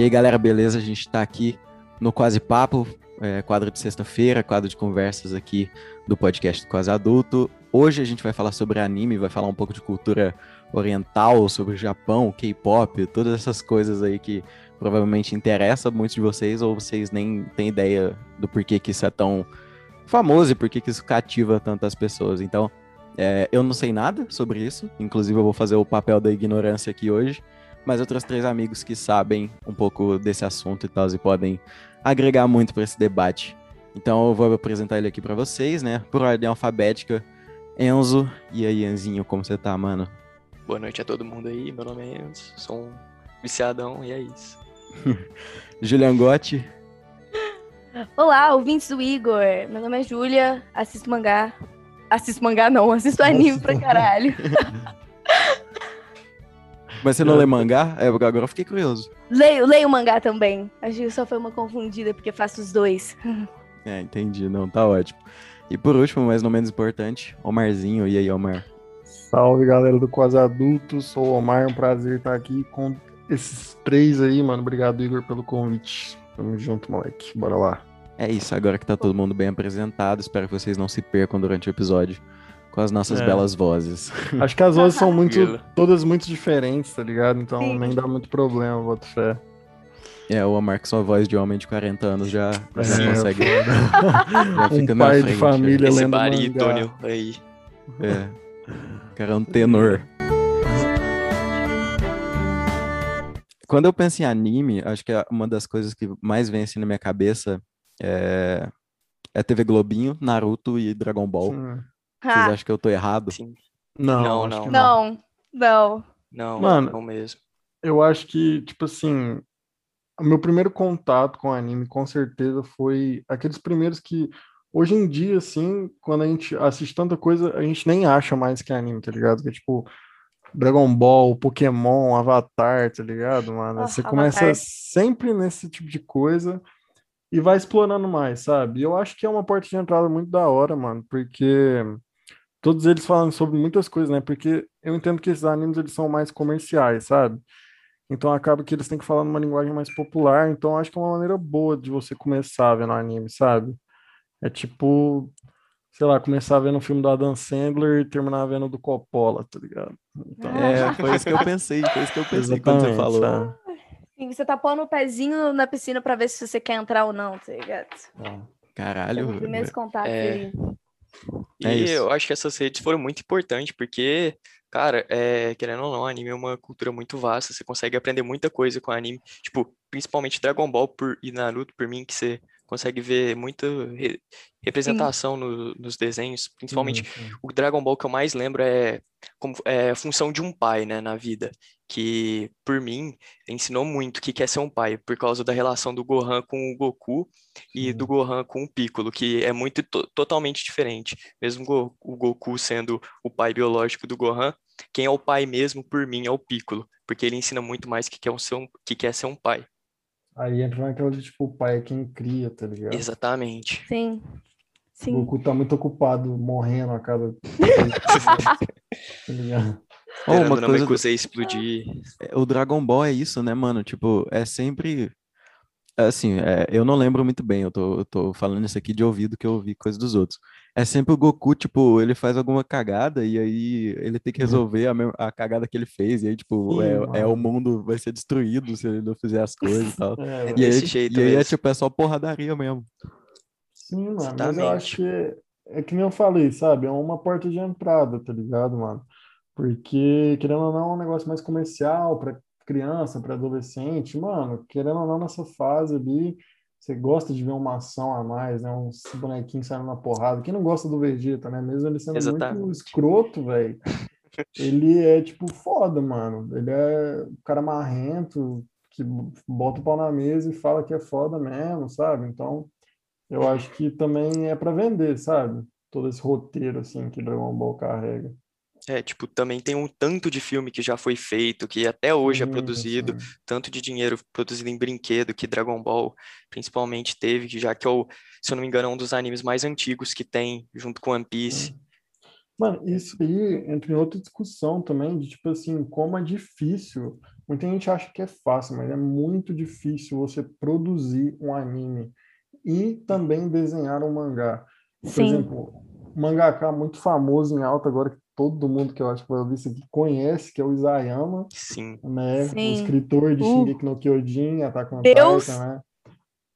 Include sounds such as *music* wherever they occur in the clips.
E aí, galera, beleza? A gente tá aqui no Quase Papo, é, quadro de sexta-feira, quadro de conversas aqui do podcast Quase Adulto. Hoje a gente vai falar sobre anime, vai falar um pouco de cultura oriental, sobre o Japão, K-pop, todas essas coisas aí que provavelmente interessam muitos de vocês ou vocês nem têm ideia do porquê que isso é tão famoso e porquê que isso cativa tantas pessoas. Então, é, eu não sei nada sobre isso, inclusive eu vou fazer o papel da ignorância aqui hoje, mas eu trouxe três amigos que sabem um pouco desse assunto e tal e podem agregar muito para esse debate. Então eu vou apresentar ele aqui para vocês, né? Por ordem alfabética. Enzo, e aí, Enzinho, como você tá, mano? Boa noite a todo mundo aí, meu nome é Enzo, sou um viciadão e é isso. *laughs* Julian Gotti. Olá, ouvintes do Igor. Meu nome é Júlia, assisto mangá. Assisto mangá não, assisto anime pra *laughs* caralho. *laughs* Mas você não lê mangá? É, agora eu fiquei curioso. Leio, leio mangá também. Acho que só foi uma confundida, porque faço os dois. *laughs* É, entendi. Não, tá ótimo. E por último, mas não menos importante, Omarzinho. E aí, Omar? Salve, galera do Quase Adulto. Sou o Omar, é um prazer estar aqui com esses três aí, mano. Obrigado, Igor, pelo convite. Tamo junto, moleque. Bora lá. É isso, agora que tá todo mundo bem apresentado, espero que vocês não se percam durante o episódio com as nossas é. belas vozes. *laughs* Acho que as vozes são muito, todas muito diferentes, tá ligado? Então Sim. nem dá muito problema, boto fé. É, o Omar com sua voz de homem de 40 anos já, já Sim, consegue. *laughs* *laughs* já fica um na pai frente, de família Esse lendo barítone aí. É. O cara é um tenor. Quando eu penso em anime, acho que uma das coisas que mais vem assim na minha cabeça é, é TV Globinho, Naruto e Dragon Ball. Sim. Vocês Ah, acham que eu tô errado? Sim. Não, Não, acho não. que não, não. Não, Mano. não mesmo. Eu acho que, tipo assim, o meu primeiro contato com anime, com certeza, foi aqueles primeiros que, hoje em dia, assim, quando a gente assiste tanta coisa, a gente nem acha mais que é anime, tá ligado? Que é tipo Dragon Ball, Pokémon, Avatar, tá ligado, mano? Você Avatar. começa sempre nesse tipo de coisa e vai explorando mais, sabe? E eu acho que é uma porta de entrada muito da hora, mano, porque todos eles falam sobre muitas coisas, né? Porque eu entendo que esses animes eles são mais comerciais, sabe? Então acaba que eles têm que falar numa linguagem mais popular, então acho que é uma maneira boa de você começar vendo anime, sabe? É tipo, sei lá, começar vendo um filme do Adam Sandler e terminar vendo do Coppola, tá ligado? Então, É, foi isso que eu pensei, foi isso que eu pensei quando você falou. sabe? Sim, você tá pondo o pezinho na piscina pra ver se você quer entrar ou não, tá ligado? Caralho. Primeiros contatos É. ali. E É isso. eu acho que essas redes foram muito importantes, porque, cara, é, querendo ou não, anime é uma cultura muito vasta, você consegue aprender muita coisa com anime. Tipo, principalmente Dragon Ball por, e Naruto, por mim, que você consegue ver muita re- representação no- nos desenhos, principalmente o Dragon Ball que eu mais lembro é, como, é a função de um pai, né, na vida, que, por mim, ensinou muito o que que é ser um pai, por causa da relação do Gohan com o Goku e do. Gohan com o Piccolo, que é muito to- totalmente diferente. Mesmo Go- o Goku sendo o pai biológico do Gohan, quem é o pai mesmo, por mim, é o Piccolo, porque ele ensina muito mais que que é ser um, que que é ser um pai. Aí entra naquela de tipo, o pai é quem cria, tá ligado? Exatamente. Sim. O Sim. Goku tá muito ocupado morrendo a cada. *laughs* tá ligado? Oh, uma o coisa do- explodir. É, O Dragon Ball é isso, né, mano? Tipo, é sempre. Assim, é, eu não lembro muito bem, eu tô, eu tô falando isso aqui de ouvido que eu ouvi coisa dos outros. É sempre o Goku, tipo, ele faz alguma cagada e aí ele tem que Uhum. resolver a, mesma- a cagada que ele fez, e aí, tipo, é, Sim, é o mano. mundo vai ser destruído se ele não fizer as coisas e tal. É, *laughs* É. E aí, jeito e aí é tipo, é só porradaria mesmo. Sim, mano, mas eu acho que é, é que nem eu falei, sabe? É uma porta de entrada, tá ligado, mano? Porque, querendo ou não, é um negócio mais comercial pra criança, pra adolescente, mano, querendo ou não, nessa fase ali, você gosta de ver uma ação a mais, né? Uns bonequinhos saindo na porrada. Quem não gosta do Vegeta, né? Mesmo ele sendo muito Exatamente. escroto, velho. *laughs* Ele é, tipo, foda, mano. Ele é um cara marrento, que bota o pau na mesa e fala que é foda mesmo, sabe? Então, eu acho que também é pra vender, sabe? Todo esse roteiro, assim, que Dragon Ball carrega. É, tipo, também tem um tanto de filme que já foi feito, que até hoje é produzido, tanto de dinheiro produzido em brinquedo que Dragon Ball principalmente teve, que já que é o, se eu não me engano, é um dos animes mais antigos que tem, junto com One Piece. Mano, isso aí entra em outra discussão também, de tipo assim, como é difícil. Muita gente acha que é fácil, mas é muito difícil você produzir um anime e também desenhar um mangá. Por Sim. exemplo, mangaka muito famoso em alta agora, que todo mundo que eu acho que vai ouvir isso aqui conhece, que é o Isayama, Sim. né? Sim. O escritor de Uh. Shingeki no Kyojin, Attack on Deus. Titan, né?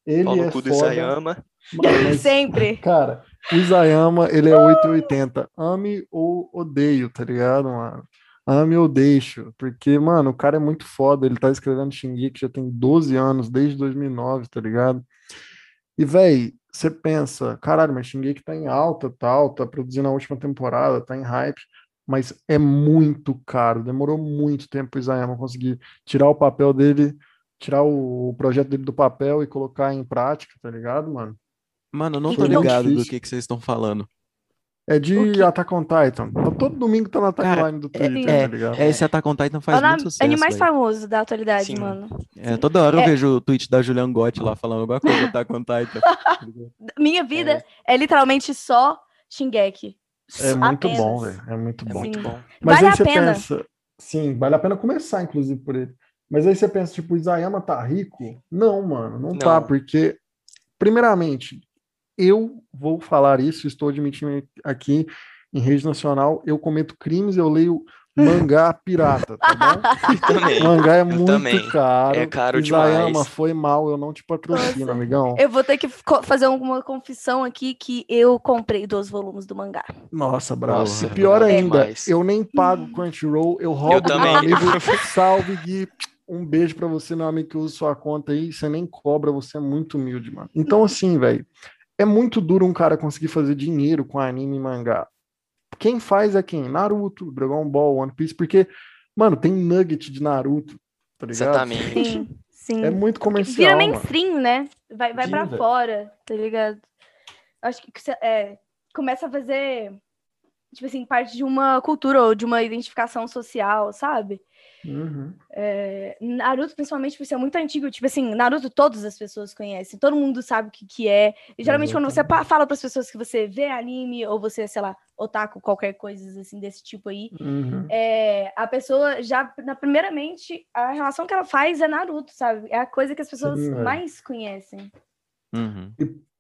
Ele no é cu do foda, Isayama. mas *laughs* Sempre. Cara, o Isayama, ele é 880. Ame ou odeio, tá ligado, mano? Ame ou deixo. Porque, mano, o cara é muito foda. Ele tá escrevendo Shingeki já tem 12 anos, desde 2009, tá ligado? E, véi, você pensa, caralho, mas Shingeki tá em alta, tal, tá produzindo a última temporada, tá em hype. Mas é muito caro. Demorou muito tempo pro Isayama conseguir tirar o papel dele, tirar o projeto dele do papel e colocar em prática, tá ligado, mano? Mano, eu não tô ligado do que, que vocês estão falando. É de O? Attack on Titan. Tá todo domingo tá na timeline do Twitter, é- tá ligado? É, esse Attack on Titan É faz o na- muito sucesso, anime mais velho. famoso da atualidade, Sim. mano. É, toda hora eu É. vejo o tweet da Julian Gotti lá falando alguma coisa do Attack on Titan. *laughs* Minha vida é, literalmente só Shingeki. É muito Apenas. bom, velho. É muito É bom. muito bom. Mas Vale aí a você pena. pensa, sim, vale a pena começar, inclusive, por ele. Mas aí você pensa, tipo, o Isayama tá rico? Não, mano, não, tá, Não. porque, primeiramente, eu vou falar isso, estou admitindo aqui em rede nacional, eu cometo crimes, eu leio mangá pirata, tá bom? *laughs* Também. Mangá é Eu muito também. caro. É caro Isayama, demais. foi mal, eu não te patrocino, Nossa. amigão. Eu vou ter que fazer uma confissão aqui que eu comprei dois volumes do mangá. Nossa, bravo. Nossa, pior é ainda, demais. eu nem pago Crunchyroll, eu roubo Eu do meu também. amigo. *laughs* Salve, Gui. Um beijo pra você, meu amigo, que usa sua conta aí. Você nem cobra, você é muito humilde, mano. Então, assim, velho, é muito duro um cara conseguir fazer dinheiro com anime e mangá. Quem faz é quem? Naruto, Dragon Ball, One Piece, porque, mano, tem nugget de Naruto, tá ligado? Exatamente. Sim, sim. É muito Vira comercial, mano. mainstream, né? Vai, vai pra fora, tá ligado? Acho que é, começa a fazer, tipo assim, parte de uma cultura ou de uma identificação social, sabe? Uhum. É, Naruto, principalmente, por ser muito antigo, tipo assim, Naruto todas as pessoas conhecem, todo mundo sabe o que, que é. E geralmente, quando você fala para as pessoas que você vê anime, ou você, sei lá, otaku, qualquer coisa assim desse tipo aí, Uhum. é, a pessoa já, na primeiramente, a relação que ela faz é Naruto, sabe? É a coisa que as pessoas Sim, velho. mais conhecem. Uhum.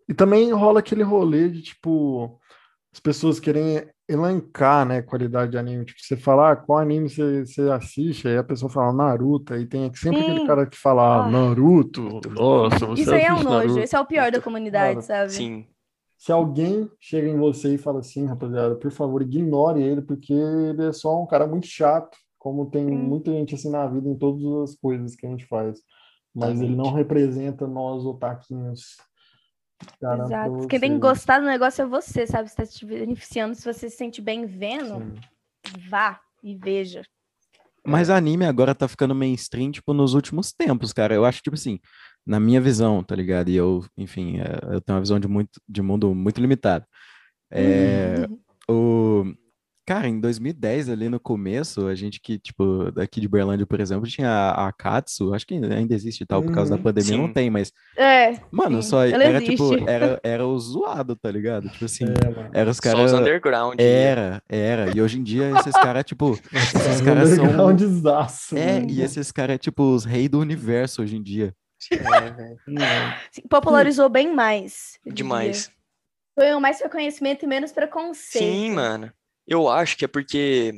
E também rola aquele rolê de, tipo, as pessoas querem elencar, né, qualidade de anime. Tipo, você fala, ah, qual anime você, você assiste? Aí a pessoa fala Naruto, aí tem sempre Sim. aquele cara que fala, ah, Ah. Naruto, nossa, você Isso aí é um nojo, Naruto. esse é o pior da comunidade, Cara, sabe? Sim. Se alguém chega em você e fala assim, rapaziada, por favor, ignore ele, porque ele é só um cara muito chato, como tem Sim. muita gente assim na vida, em todas as coisas que a gente faz. Mas ele não Exatamente. representa nós otaquinhos. Exato. Quem tem que gostar do negócio é você, sabe? Se tá te beneficiando, se você se sente bem vendo, Sim. vá e veja. Mas anime agora tá ficando mainstream, tipo, nos últimos tempos, cara. Eu acho, tipo assim, na minha visão, tá ligado? E eu, enfim, é, eu tenho uma visão de, muito, de mundo muito limitada. É, *laughs* o... Cara, em 2010, ali no começo, a gente que, tipo, daqui de Berlândia, por exemplo, tinha a, a Katsu, acho que ainda existe tal, por causa da Uhum. pandemia, não Sim. tem, mas, É, mano, sim, só ela era, tipo, existe. era, *laughs* era o zoado, tá ligado? Tipo assim, É, era os Só caras... os underground. Era, era. E hoje em dia, esses caras, tipo, esses caras são... undergroundzaço, É, mano. e esses caras é tipo os reis do universo hoje em dia. É, popularizou bem mais. Demais. Foi mais reconhecimento e menos preconceito. Sim, mano. Eu acho que é porque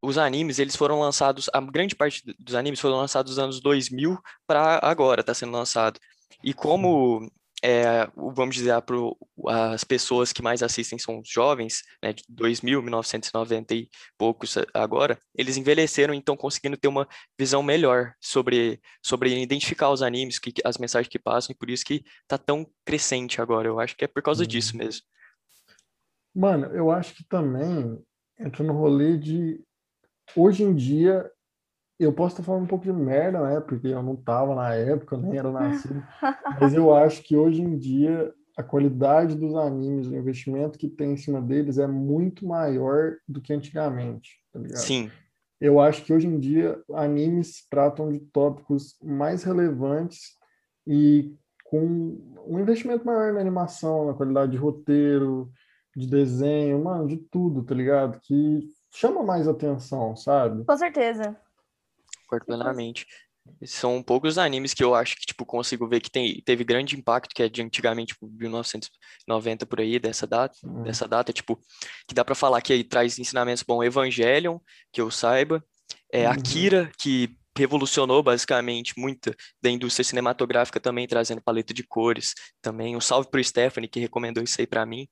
os animes, eles foram lançados, a grande parte do- dos animes foram lançados nos anos 2000 para agora, tá sendo lançado. E como, é, vamos dizer, pro- as pessoas que mais assistem são os jovens, né, de 2000, 1990 e poucos agora, eles envelheceram, então conseguindo ter uma visão melhor sobre, sobre identificar os animes, que, as mensagens que passam, e por isso que tá tão crescente agora. Eu acho que é por causa disso mesmo. Mano, eu acho que também entra no rolê de hoje em dia eu posso estar falando um pouco de merda, né? Porque eu não tava na época, nem era nascido, *laughs* mas eu acho que hoje em dia a qualidade dos animes, o investimento que tem em cima deles é muito maior do que antigamente, tá ligado? Sim, Eu acho que hoje em dia animes tratam de tópicos mais relevantes e com um investimento maior na animação, na qualidade de roteiro, de desenho, mano, de tudo, tá ligado? Que chama mais atenção, sabe? Com certeza. Concordo plenamente. São poucos animes que eu acho que, tipo, consigo ver que tem, teve grande impacto, que é de antigamente, tipo, 1990 por aí, dessa data, Hum. dessa data, tipo, que dá pra falar que aí traz ensinamentos bom, Evangelion, que eu saiba, é Uhum. Akira, que revolucionou basicamente muito da indústria cinematográfica também, trazendo paleta de cores também. Um salve pro Stephanie, que recomendou isso aí pra mim.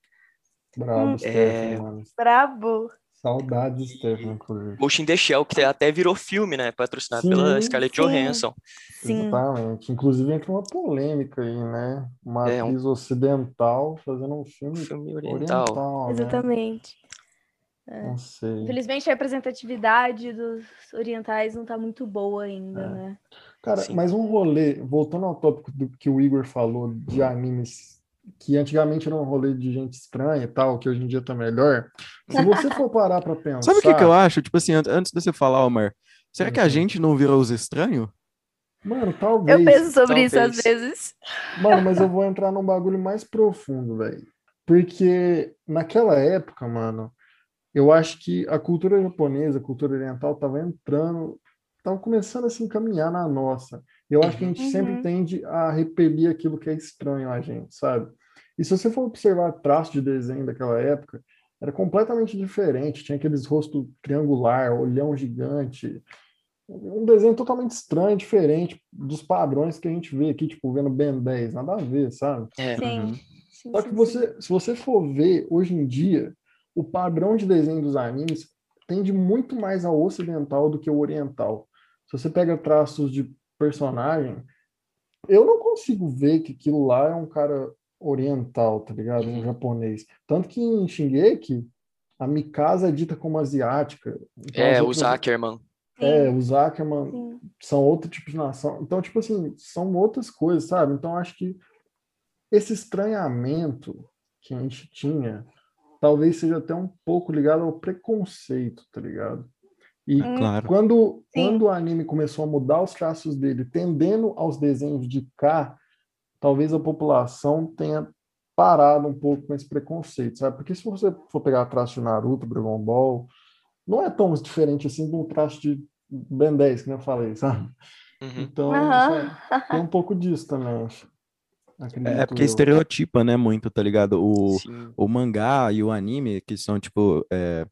Brabo, Hum. É. mano. Brabo. Saudade de Stephen, inclusive. Ghost in the Shell, que até virou filme, né, patrocinado pela Sim, Scarlett sim. Johansson. Sim. Exatamente. Inclusive entra uma polêmica aí, né? Uma É, um- atriz ocidental fazendo um filme Filme oriental. oriental, né? Exatamente. Não sei. Infelizmente, a representatividade dos orientais não tá muito boa ainda, É. né? Cara, Sim. mas um rolê, voltando ao tópico do que o Igor falou de animes que antigamente era um rolê de gente estranha e tal, que hoje em dia tá melhor. Se você for parar pra pensar. *laughs* Sabe o que, que eu acho? Tipo assim, an- antes de você falar, Omar, será que a Uhum. gente não virou os estranhos? Mano, talvez. Eu penso sobre isso às talvez. vezes. Mano, mas eu *laughs* vou entrar num bagulho mais profundo, velho. Porque naquela época, mano, eu acho que a cultura japonesa, a cultura oriental, tava entrando, tava começando a se encaminhar na nossa. Eu acho que a gente Uhum. sempre tende a repelir aquilo que é estranho a gente, sabe? E se você for observar traço de desenho daquela época, era completamente diferente. Tinha aqueles rostos triangular, olhão gigante. Um desenho totalmente estranho, diferente dos padrões que a gente vê aqui, tipo, vendo Ben 10, nada a ver, sabe? É, Sim. Uhum. Sim, Só que você, se você for ver hoje em dia, o padrão de desenho dos animes tende muito mais ao ocidental do que ao oriental. Se você pega traços de personagem, eu não consigo ver que aquilo lá é um cara oriental, tá ligado? Um Uhum. japonês. Tanto que em Shingeki, a Mikasa é dita como asiática. Então, é o outras- Zuckerman. sim. É, os Ackerman Sim. são outro tipo de nação. Então, tipo assim, são outras coisas, sabe? Então, acho que esse estranhamento que a gente tinha talvez seja até um pouco ligado ao preconceito, tá ligado? E Hum, Claro. quando, Sim. quando o anime começou a mudar os traços dele, tendendo aos desenhos de cá, talvez a população tenha parado um pouco com esse preconceito, sabe? Porque se você for pegar traço de Naruto, Dragon Ball, não é tão diferente assim do traço de Ben 10, que eu falei, sabe? Uhum. Então, sabe, tem um pouco disso também, É porque eu. estereotipa, né, muito, tá ligado? O, Sim. o mangá e o anime, que são, tipo, é,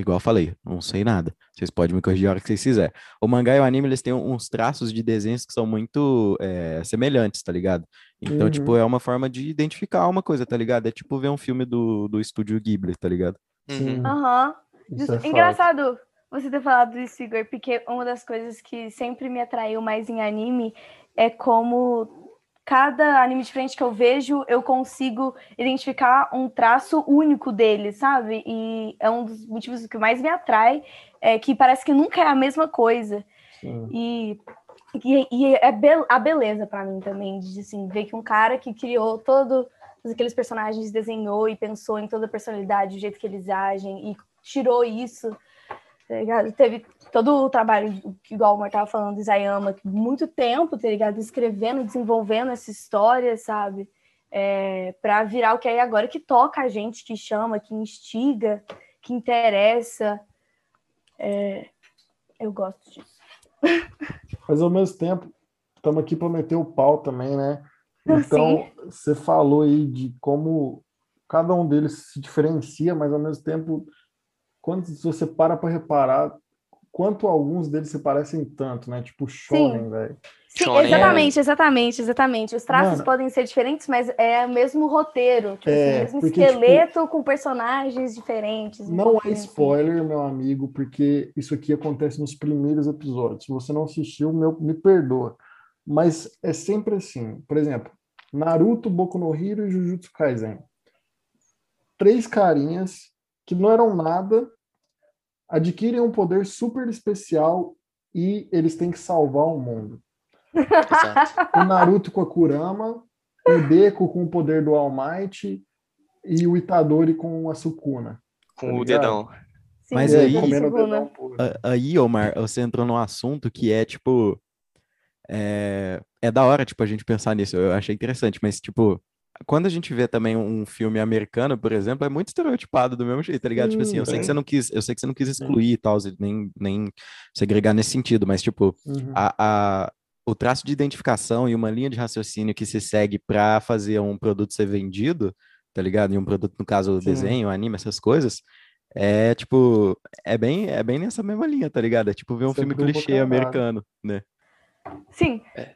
igual eu falei, não sei nada. Vocês podem me corrigir a hora que vocês quiserem. O mangá e o anime, eles têm uns traços de desenhos que são muito é, semelhantes, tá ligado? Então, Uhum. tipo, é uma forma de identificar uma coisa, tá ligado? É tipo ver um filme do, do estúdio Ghibli, tá ligado? Sim, Uhum. Aham. é fato. Engraçado você ter falado isso, Igor, porque uma das coisas que sempre me atraiu mais em anime é como cada anime diferente que eu vejo, eu consigo identificar um traço único dele, sabe? E é um dos motivos que mais me atrai, é que parece que nunca é a mesma coisa. Sim. E, e, e é a beleza pra mim também, de assim, ver que um cara que criou todo, todos aqueles personagens, desenhou e pensou em toda a personalidade, o jeito que eles agem, e tirou isso, tá ligado? Teve todo o trabalho, que igual o Mar tava falando, do Isayama, que muito tempo, tá ligado? Escrevendo, desenvolvendo essa história, sabe? É, para virar o que é agora, que toca a gente, que chama, que instiga, que interessa. É, eu gosto disso. Mas ao mesmo tempo, estamos aqui para meter o pau também, né? *laughs* Sim. Então, você falou aí de como cada um deles se diferencia, mas ao mesmo tempo, quando você para para reparar, quanto alguns deles se parecem tanto, né? Tipo Shonen, velho. Sim, Shonen é- exatamente, exatamente, exatamente. Os traços Mano. podem ser diferentes, mas é o mesmo roteiro, tipo, É, assim, o mesmo porque, esqueleto com personagens diferentes. Não é assim. spoiler, meu amigo, porque isso aqui acontece nos primeiros episódios. Se você não assistiu, meu, me perdoa. Mas é sempre assim. Por exemplo, Naruto, Boku no Hero e Jujutsu Kaisen. Três carinhas que não eram nada, adquirem um poder super especial e eles têm que salvar o mundo. Exato. O Naruto com a Kurama, o Deku com o poder do All Might e o Itadori com a Sukuna. Com Tá o dedão. Sim, Mas aí- dedão, Aí, Omar, você entrou num assunto que é, tipo, é, é da hora, tipo, a gente pensar nisso. Eu achei interessante, mas, tipo, quando a gente vê também um filme americano, por exemplo, é muito estereotipado do mesmo jeito, tá ligado? tipo assim, eu sei que você não quis, eu sei que você não quis excluir e tal, nem, nem segregar nesse sentido, mas tipo, uhum. a, a, o traço de identificação e uma linha de raciocínio que se segue para fazer um produto ser vendido, tá ligado? E um produto, no caso, o desenho, anime, essas coisas, é tipo, é bem, é bem nessa mesma linha, tá ligado? É tipo ver um Você filme clichê americano, né? Sim. É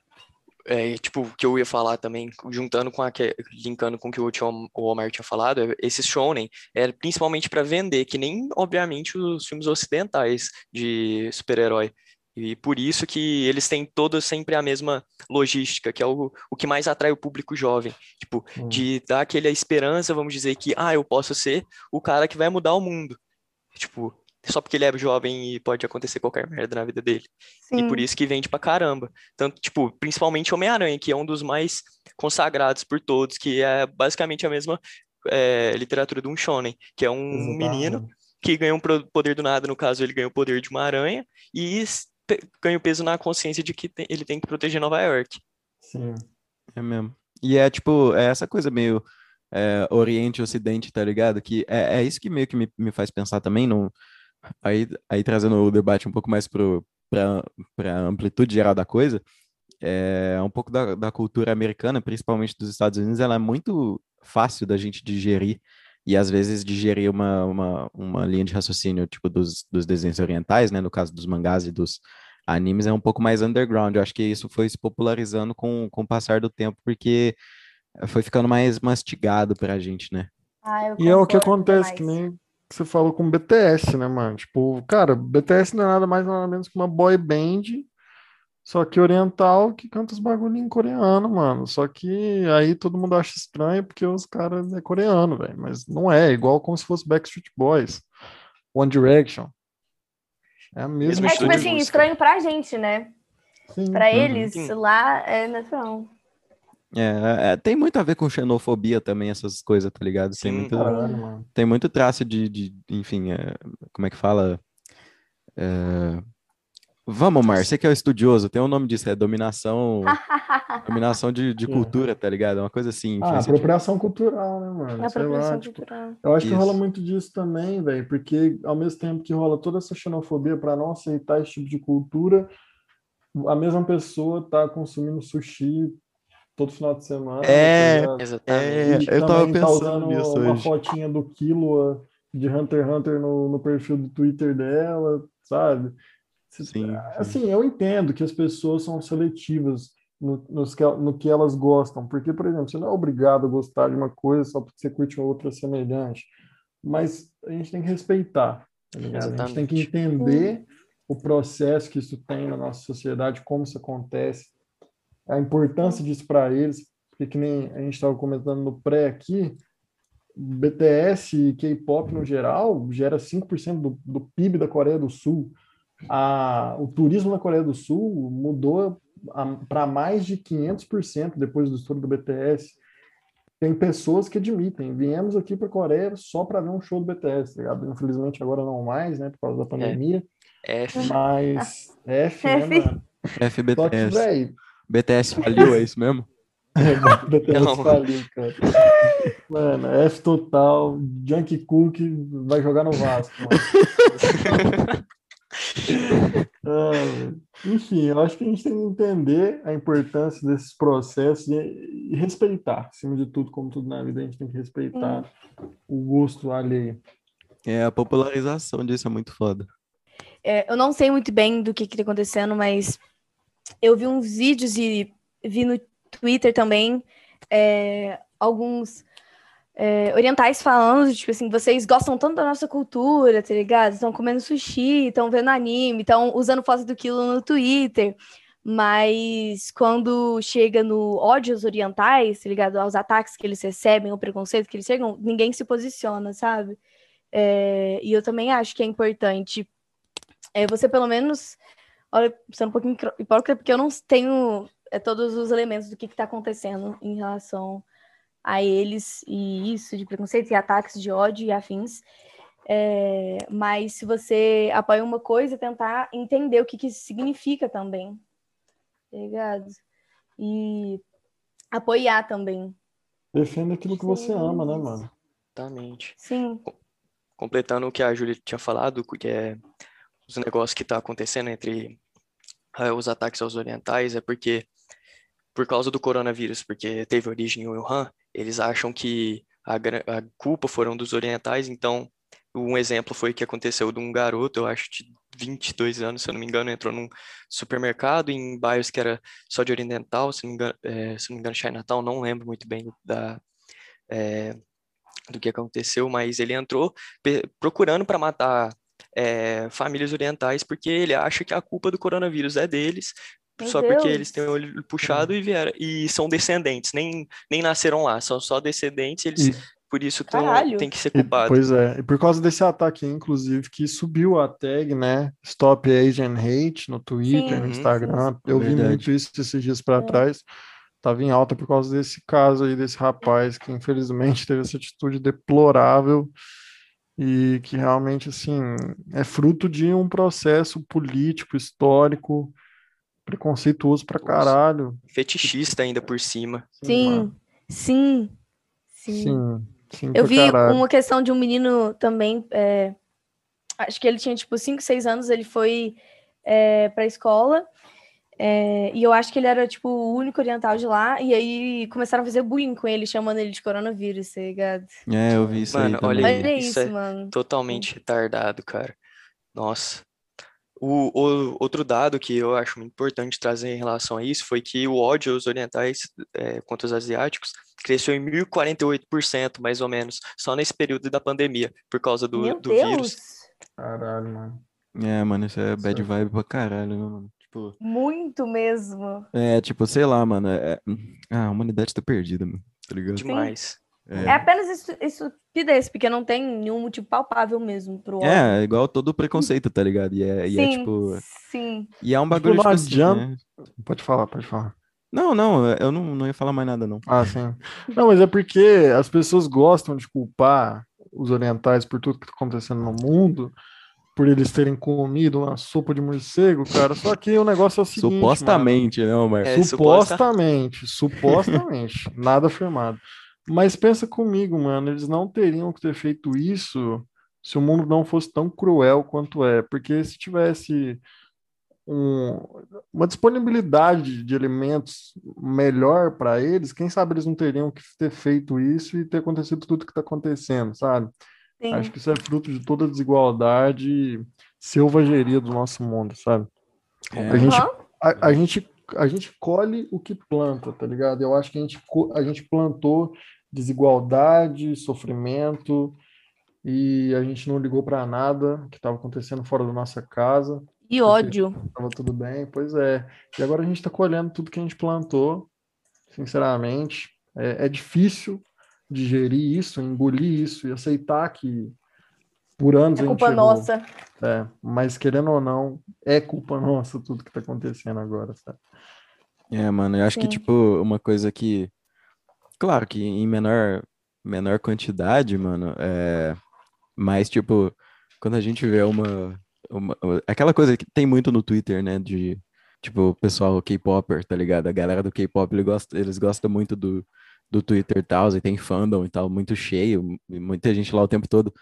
é, tipo, que eu ia falar também, juntando com a que, linkando com o que o, o Omar tinha falado, é, esse shonen é principalmente para vender, que nem, obviamente, os filmes ocidentais de super-herói. E por isso que eles têm todos sempre a mesma logística, que é o, o que mais atrai o público jovem. Tipo, hum. de dar aquela esperança, vamos dizer que, ah, eu posso ser o cara que vai mudar o mundo. Tipo, só porque ele é jovem e pode acontecer qualquer merda na vida dele. Sim. E por isso que vende pra caramba. Tanto, tipo, principalmente Homem-Aranha, que é um dos mais consagrados por todos, que é basicamente a mesma é, literatura de um shonen, que é um Exatamente. menino que ganha um poder do nada, no caso ele ganha o poder de uma aranha, e ganha o peso na consciência de que ele tem que proteger Nova York. Sim. É mesmo. E é tipo, é essa coisa meio é, Oriente e Ocidente, tá ligado? Que é, é isso que meio que me, me faz pensar também no, aí, aí trazendo o debate um pouco mais para a amplitude geral da coisa, é um pouco da, da cultura americana, principalmente dos Estados Unidos, ela é muito fácil da gente digerir e às vezes digerir uma, uma, uma linha de raciocínio tipo dos, dos desenhos orientais, né, no caso dos mangás e dos animes, é um pouco mais underground. Eu acho que isso foi se popularizando com, com o passar do tempo, porque foi ficando mais mastigado pra gente, né? Ah, e é o que acontece, que nem que você falou com BTS, né, mano? Tipo, cara, BTS não é nada mais nada menos que uma boy band, só que oriental que canta os bagulho em coreano, mano. Só que aí todo mundo acha estranho porque os caras é coreano, velho. Mas não é, é igual como se fosse Backstreet Boys, One Direction. É a mesma É tipo assim, estranho pra gente, né? Sim. Pra eles, Sim. lá é natural. É, é, tem muito a ver com xenofobia também, essas coisas, tá ligado? Tem, Sim, muito, caralho, tem muito traço de, de enfim, é, como é que fala? É... Vamos, Mar, você que é o estudioso, tem um nome disso, é dominação *laughs* dominação de, de cultura, tá ligado? É uma coisa assim. Ah, apropriação cultural, né, mano? apropriação lá, tipo, cultural. eu acho Isso. que rola muito disso também, velho, porque ao mesmo tempo que rola toda essa xenofobia para não aceitar esse tipo de cultura, a mesma pessoa tá consumindo sushi todo final de semana. É, tá exatamente. É, eu tava tá pensando tá nisso uma hoje. fotinha do Kilo de Hunter x Hunter no, no perfil do Twitter dela, sabe? Sim, assim, sim. eu entendo que as pessoas são seletivas no, no que elas gostam, porque, por exemplo, você não é obrigado a gostar de uma coisa só porque você curte uma outra semelhante, mas a gente tem que respeitar, tá a gente tem que entender o processo que isso tem na nossa sociedade, como isso acontece, a importância disso para eles, porque que nem a gente estava comentando no pré aqui, BTS e K-pop no geral gera 5% do, do PIB da Coreia do Sul. A, o turismo na Coreia do Sul mudou para mais de 500% depois do estouro do BTS. Tem pessoas que admitem, viemos aqui para a Coreia só para ver um show do BTS, tá ligado? Infelizmente agora não mais, né, por causa da pandemia. É. F. Mas F, né, mano? FBTS. Só que, véio, BTS faliu, é isso mesmo? *laughs* BTS não. faliu, cara. Mano, F total, Junk Cook vai jogar no Vasco, mano. ah, *laughs* enfim, eu acho que a gente tem que entender a importância desses processos e, e respeitar, acima de tudo, como tudo na vida, a gente tem que respeitar hum. o gosto alheio. É, a popularização disso é muito foda. É, eu não sei muito bem do que está acontecendo, mas eu vi uns vídeos e vi no Twitter também é, alguns é, orientais falando, tipo assim, vocês gostam tanto da nossa cultura, tá ligado? Estão comendo sushi, estão vendo anime, estão usando foto do quilo no Twitter. Mas quando chega no ódio aos orientais, tá ligado? Aos ataques que eles recebem, o preconceito que eles chegam, ninguém se posiciona, sabe? É, e eu também acho que é importante é, você, pelo menos, olha, sendo um pouquinho hipócrita, porque eu não tenho é, todos os elementos do que está acontecendo em relação a eles e isso, de preconceito e ataques de ódio e afins. É, mas se você apoia uma coisa, tentar entender o que, que isso significa também. Tá ligado? E apoiar também. Defenda aquilo que você ama, né, mano? Exatamente. Sim. Completando o que a Júlia tinha falado, que é os negócios que tá acontecendo entre eh, os ataques aos orientais, é porque por causa do coronavírus, porque teve origem em Wuhan, eles acham que a, a culpa foram dos orientais, então um exemplo foi que aconteceu de um garoto, eu acho de 22 anos, se eu não me engano, entrou num supermercado em bairros que era só de oriental, se não me engano, eh, se não me engano Chinatown, não lembro muito bem da, eh, do que aconteceu, mas ele entrou procurando para matar eh, famílias orientais porque ele acha que a culpa do coronavírus é deles, Meu só porque Deus. eles têm o olho puxado e vieram e são descendentes, nem, nem nasceram lá, são só descendentes, eles E- por isso tão, tem que ser E- culpados. pois é, e por causa desse ataque, inclusive, que subiu a tag, né? Stop Asian Hate no Twitter, Sim, no Uhum. Instagram. Eu vi Verdade. muito isso esses dias para É. trás. Tava em alta por causa desse caso aí, desse rapaz que infelizmente teve essa atitude deplorável e que realmente, assim, é fruto de um processo político, histórico, preconceituoso pra Nossa. caralho. Fetichista ainda por cima. Sim. Sim. Sim. Sim, sim, Eu vi caralho. uma questão de um menino também. é, acho que ele tinha tipo 5, 6 anos, ele foi é, pra escola. É, e eu acho que ele era, tipo, o único oriental de lá. E aí começaram a fazer bullying com ele, chamando ele de coronavírus, tá ligado? É, eu vi isso Mano, aí olha. Olha isso isso, é mano. Totalmente retardado, cara. Nossa. O, o- outro dado que eu acho muito importante trazer em relação a isso foi que o ódio aos orientais eh, contra os asiáticos cresceu em 1048%, mais ou menos, só nesse período da pandemia, por causa do, Meu do Deus! vírus. Caralho, mano. É, mano, isso é bad Sim. vibe pra caralho, né, mano? Tipo, Muito mesmo. é, tipo, sei lá, mano. é- Ah, a humanidade tá perdida, mano. Tá ligado? Demais. É É, apenas estu- estupidez, porque não tem nenhum motivo palpável mesmo pro ódio. é, igual todo preconceito, tá ligado? E é, e é sim, tipo. sim. E é um Tipo, bagulho, não tipo assim, né? Pode falar, pode falar. Não, não, eu não, não ia falar mais nada, não. Ah, sim. Não, mas é porque as pessoas gostam de culpar os orientais por tudo que está acontecendo no mundo, por eles terem comido uma sopa de morcego, cara. Só que o negócio é o seguinte, mano. Supostamente, né, Omar? É, Supostamente, supostamente, *laughs* nada afirmado. Mas pensa comigo, mano, eles não teriam que ter feito isso se o mundo não fosse tão cruel quanto é, porque se tivesse um- uma disponibilidade de alimentos melhor para eles, quem sabe eles não teriam que ter feito isso e ter acontecido tudo que está acontecendo, sabe? Sim. Acho que isso é fruto de toda a desigualdade e selvageria do nosso mundo, sabe? É. A gente a, a gente, a gente colhe o que planta, tá ligado? Eu acho que a gente, a gente plantou desigualdade, sofrimento, e a gente não ligou para nada que estava acontecendo fora da nossa casa, E ódio. estava tudo bem, pois é. E agora a gente está colhendo tudo que a gente plantou, sinceramente. É, é difícil digerir isso, engolir isso e aceitar que por anos É a gente culpa errou. nossa. É, mas querendo ou não, é culpa nossa tudo que tá acontecendo agora, sabe? É, mano, eu acho que, Sim. tipo, uma coisa que. Claro que em menor, menor quantidade, mano, é. Mas, tipo, quando a gente vê uma, uma. Aquela coisa que tem muito no Twitter, né? De. Tipo, o pessoal K-Popper, tá ligado? A galera do K-pop, eles gostam, eles gostam muito do, do Twitter e tal, e tem fandom e tal, muito cheio, muita gente lá o tempo todo.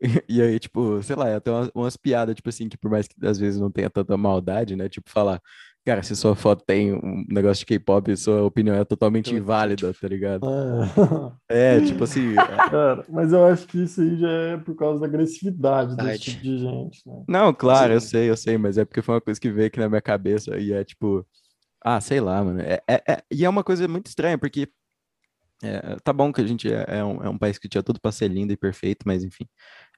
*laughs* E aí, tipo, sei lá, até umas, umas piadas, tipo assim, que por mais que às vezes não tenha tanta maldade, né? Tipo, falar, cara, se sua foto tem um negócio de K-pop, sua opinião é totalmente inválida, tá ligado? É. *laughs* É, tipo assim, *laughs* Cara, mas eu acho que isso aí já é por causa da agressividade desse tipo de gente, né? não, claro, eu Sim. sei, eu sei, mas é porque foi uma coisa que veio aqui na minha cabeça e é tipo, ah, sei lá, mano. É, é- é- e é uma coisa muito estranha, porque é, tá bom que a gente é, é um, é um país que tinha tudo pra ser lindo e perfeito, mas enfim,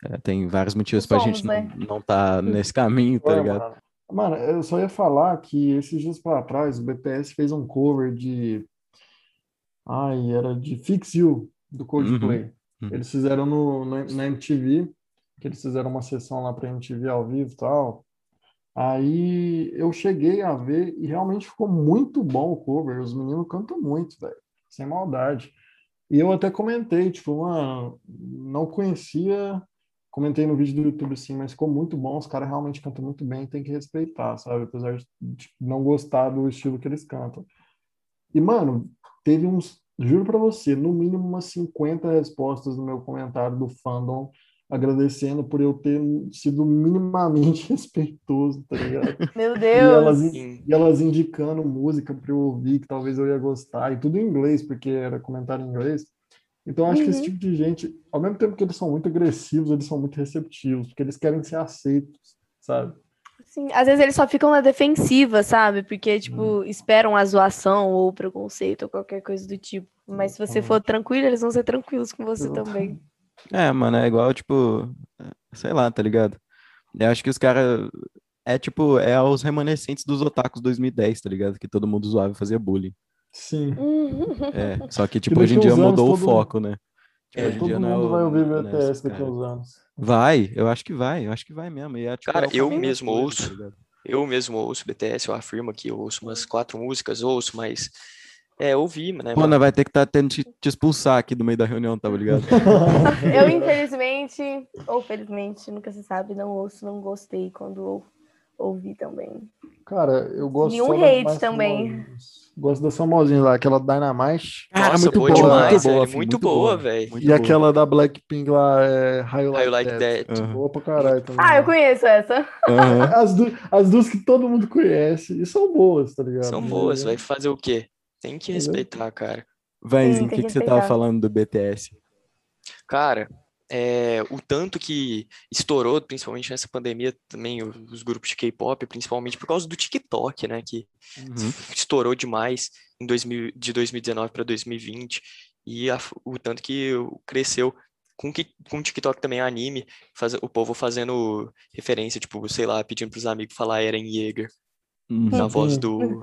é, tem vários motivos pra Somos, gente né? não, não tá *laughs* nesse caminho, tá Olha, ligado? mano, mano, eu só ia falar que esses dias pra trás o BTS fez um cover de. Ai, era de Fix You, do Coldplay. uhum. Eles fizeram no, no- na MTV, que eles fizeram uma sessão lá pra MTV ao vivo e tal. Aí eu cheguei a ver e realmente ficou muito bom o cover. Os meninos cantam muito, velho. Sem maldade. E eu até comentei, tipo, mano, não conhecia. Comentei no vídeo do YouTube, sim, mas ficou muito bom. Os caras realmente cantam muito bem, tem que respeitar, sabe? Apesar de não gostar do estilo que eles cantam. E, mano, teve uns juro pra você, no mínimo umas 50 respostas no meu comentário do fandom agradecendo por eu ter sido minimamente *laughs* respeitoso, tá ligado? Meu E Deus. elas, Sim. e elas indicando música para eu ouvir, que talvez eu ia gostar, e tudo em inglês, porque era comentário em inglês. Então, acho que esse Uhum. tipo de gente, ao mesmo tempo que eles são muito agressivos, eles são muito receptivos, porque eles querem ser aceitos, sabe? Sim, às vezes eles só ficam na defensiva, sabe? Porque, tipo, esperam a zoação ou preconceito ou qualquer coisa do tipo. Mas se você for tranquilo, eles vão ser tranquilos com você Exatamente. também. É, mano, é igual, tipo, sei lá, tá ligado? Eu acho que os caras. É tipo, é os remanescentes dos otakus 2010, tá ligado? Que todo mundo zoava e fazia bullying. Sim. É, só que, *laughs* tipo, hoje em dia mudou o todo- foco, né? Tipo, É, Todo dia não é mundo o- vai ouvir não é BTS daqui a uns anos. Vai, eu acho que vai, eu acho que vai mesmo. E é, tipo, Cara, é o eu mesmo coisa, ouço. tá? Eu mesmo ouço BTS, eu afirmo que eu ouço umas quatro músicas, ouço, mas é, ouvi, né, mano? vai ter que estar tendo te, te expulsar aqui do meio da reunião, tá ligado? *laughs* Eu, infelizmente, ou felizmente, nunca se sabe, não ouço, não gostei quando ou- ouvi também. Cara, eu gosto Nenhum só das hate também. famosas. Gosto das famosas lá, aquela Dynamite Cara, Nossa, muito boa boa, demais, muito boa, muito, muito boa, velho. E boa. aquela da Blackpink lá, é How You How Like, That. That. Aham. Boa pra caralho também. Ah, eu conheço essa. Aham. As, du- as duas que todo mundo conhece, e são boas, tá ligado? São boas, vai fazer o quê? Tem que respeitar, cara. Vãozinho, o que, que que você tava falando do BTS? Cara, é, o tanto que estourou, principalmente nessa pandemia, também os grupos de K-pop, principalmente por causa do TikTok, né? Que Uhum. estourou demais em 2000, de 2019 para 2020. E a- o tanto que cresceu com, que, com o TikTok também anime, faz, o povo fazendo referência, tipo, sei lá, pedindo pros amigos falar Eren Yeager Uhum. na voz do.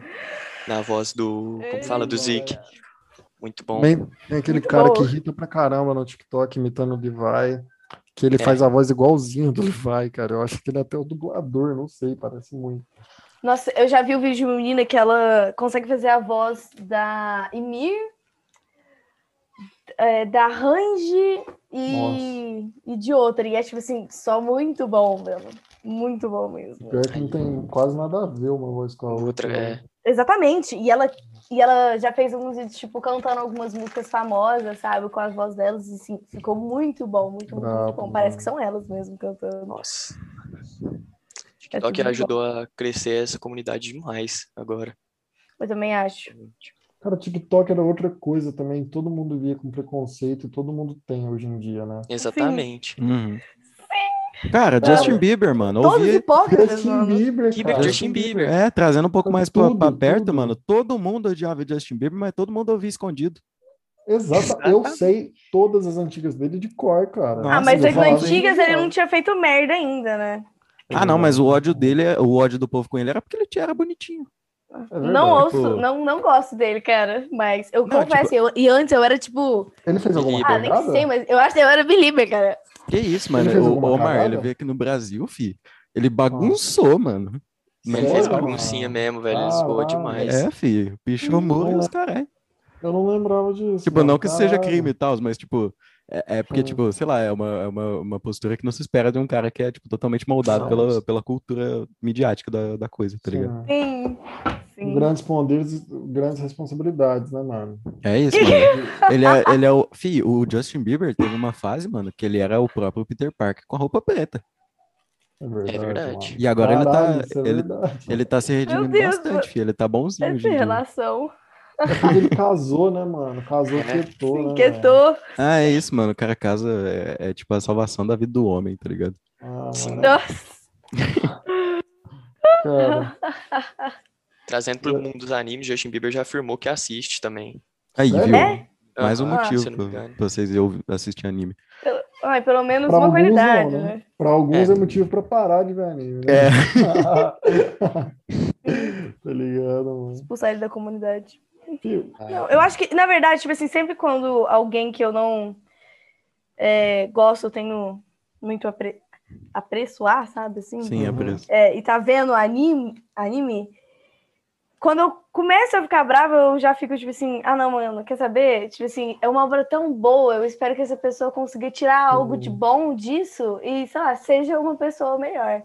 Na voz do. Como fala? Do Zeke. Muito bom. Tem aquele Muito cara que boa. irrita pra caramba no TikTok imitando o Levi, que ele É. faz a voz igualzinho do Levi, cara. Eu acho que ele é até o dublador, não sei, parece muito. Nossa, eu já vi o vídeo de uma menina que ela consegue fazer a voz da Emir, é, da Range e, e de outra. E é tipo assim, só muito bom, mesmo. Muito bom mesmo. Pior que não tem quase nada a ver uma voz com a outra. Outra, é. Exatamente. E ela, e ela já fez alguns vídeos, tipo, cantando algumas músicas famosas, sabe? Com as vozes delas. E assim, ficou muito bom, muito, muito, muito bom. Parece que são elas mesmo cantando. Nossa. É TikTok bom. ajudou a crescer essa comunidade demais agora. Eu também acho. Cara, TikTok era outra coisa também. Todo mundo via com preconceito e todo mundo tem hoje em dia, né? Exatamente. Uhum. Cara, Justin Bieber, mano. Todos Ouvi, hipócritas, Justin mano. Bieber, Bieber. Justin Bieber. É, trazendo um pouco mais pra, Tudo, pra perto, tudo. mano. Todo mundo odiava Justin Bieber, mas todo mundo ouvia escondido. Exato. Eu sei todas as antigas dele de cor, cara. Nossa, Ah, mas as antigas ele não tinha feito merda ainda, né? Ah, não, mas o ódio dele, é- o ódio do povo com ele era porque ele era bonitinho. É não ouço, tipo- não, não gosto dele, cara. Mas eu Não, confesso, eu, e antes eu era tipo. Ele fez alguma Belieber. Ah, nem sei, mas eu acho que eu era belieber, cara. Que isso, mano. O Omar, ele veio aqui no Brasil, fi. Ele bagunçou, mano. Ele Sério, fez mano? baguncinha mesmo, velho. Ele zoou Caralho. demais. É, fi. Pichou muro e Não, os caras. Eu não lembrava disso. Tipo, mano. não que seja crime e tal, mas, tipo, é, é porque, Hum. tipo, sei lá, é uma, é uma, uma postura que não se espera de um cara que é, tipo, totalmente moldado pela, Nossa. pela cultura midiática da, da coisa, tá ligado? Sim. Sim. Sim. Grandes poderes, grandes responsabilidades, né, mano? É isso, mano. *laughs* Ele é, ele é o. Fih, o Justin Bieber teve uma fase, mano, que ele era o próprio Peter Parker com a roupa preta. É verdade. verdade. mano. E agora ele tá- Caralho, é ele- verdade. Ele tá se redimindo bastante, filho. Ele tá bonzinho Essa em dia. É porque ele casou, né, mano? Casou, É. quietou, né? Sim, velho? quietou. Ah, é isso, mano. O cara casa é, é tipo a salvação da vida do homem, tá ligado? Ah, Nossa. *laughs* cara. Trazendo pro mundo dos animes, Justin Bieber já afirmou que assiste também. Aí, viu? É? Mais um Aham, motivo pra, pra vocês ouvi- assistir anime. Ai, pelo menos Pra uma alguns qualidade, não, né? né? Pra alguns é. É. motivo pra parar de ver anime, né? É. *laughs* tá ligado, mano? Expulsar ele da comunidade. Fio, Não, eu acho que, na verdade, tipo assim, sempre quando alguém que eu não é, gosto, eu tenho muito apre... apreçoar, sabe, assim? Sim, Uhum. isso. É, e tá vendo anime, anime, quando eu começo a ficar brava, eu já fico tipo assim, ah não, mano, quer saber? Tipo assim, é uma obra tão boa, eu espero que essa pessoa consiga tirar algo de bom disso e, sei lá, seja uma pessoa melhor.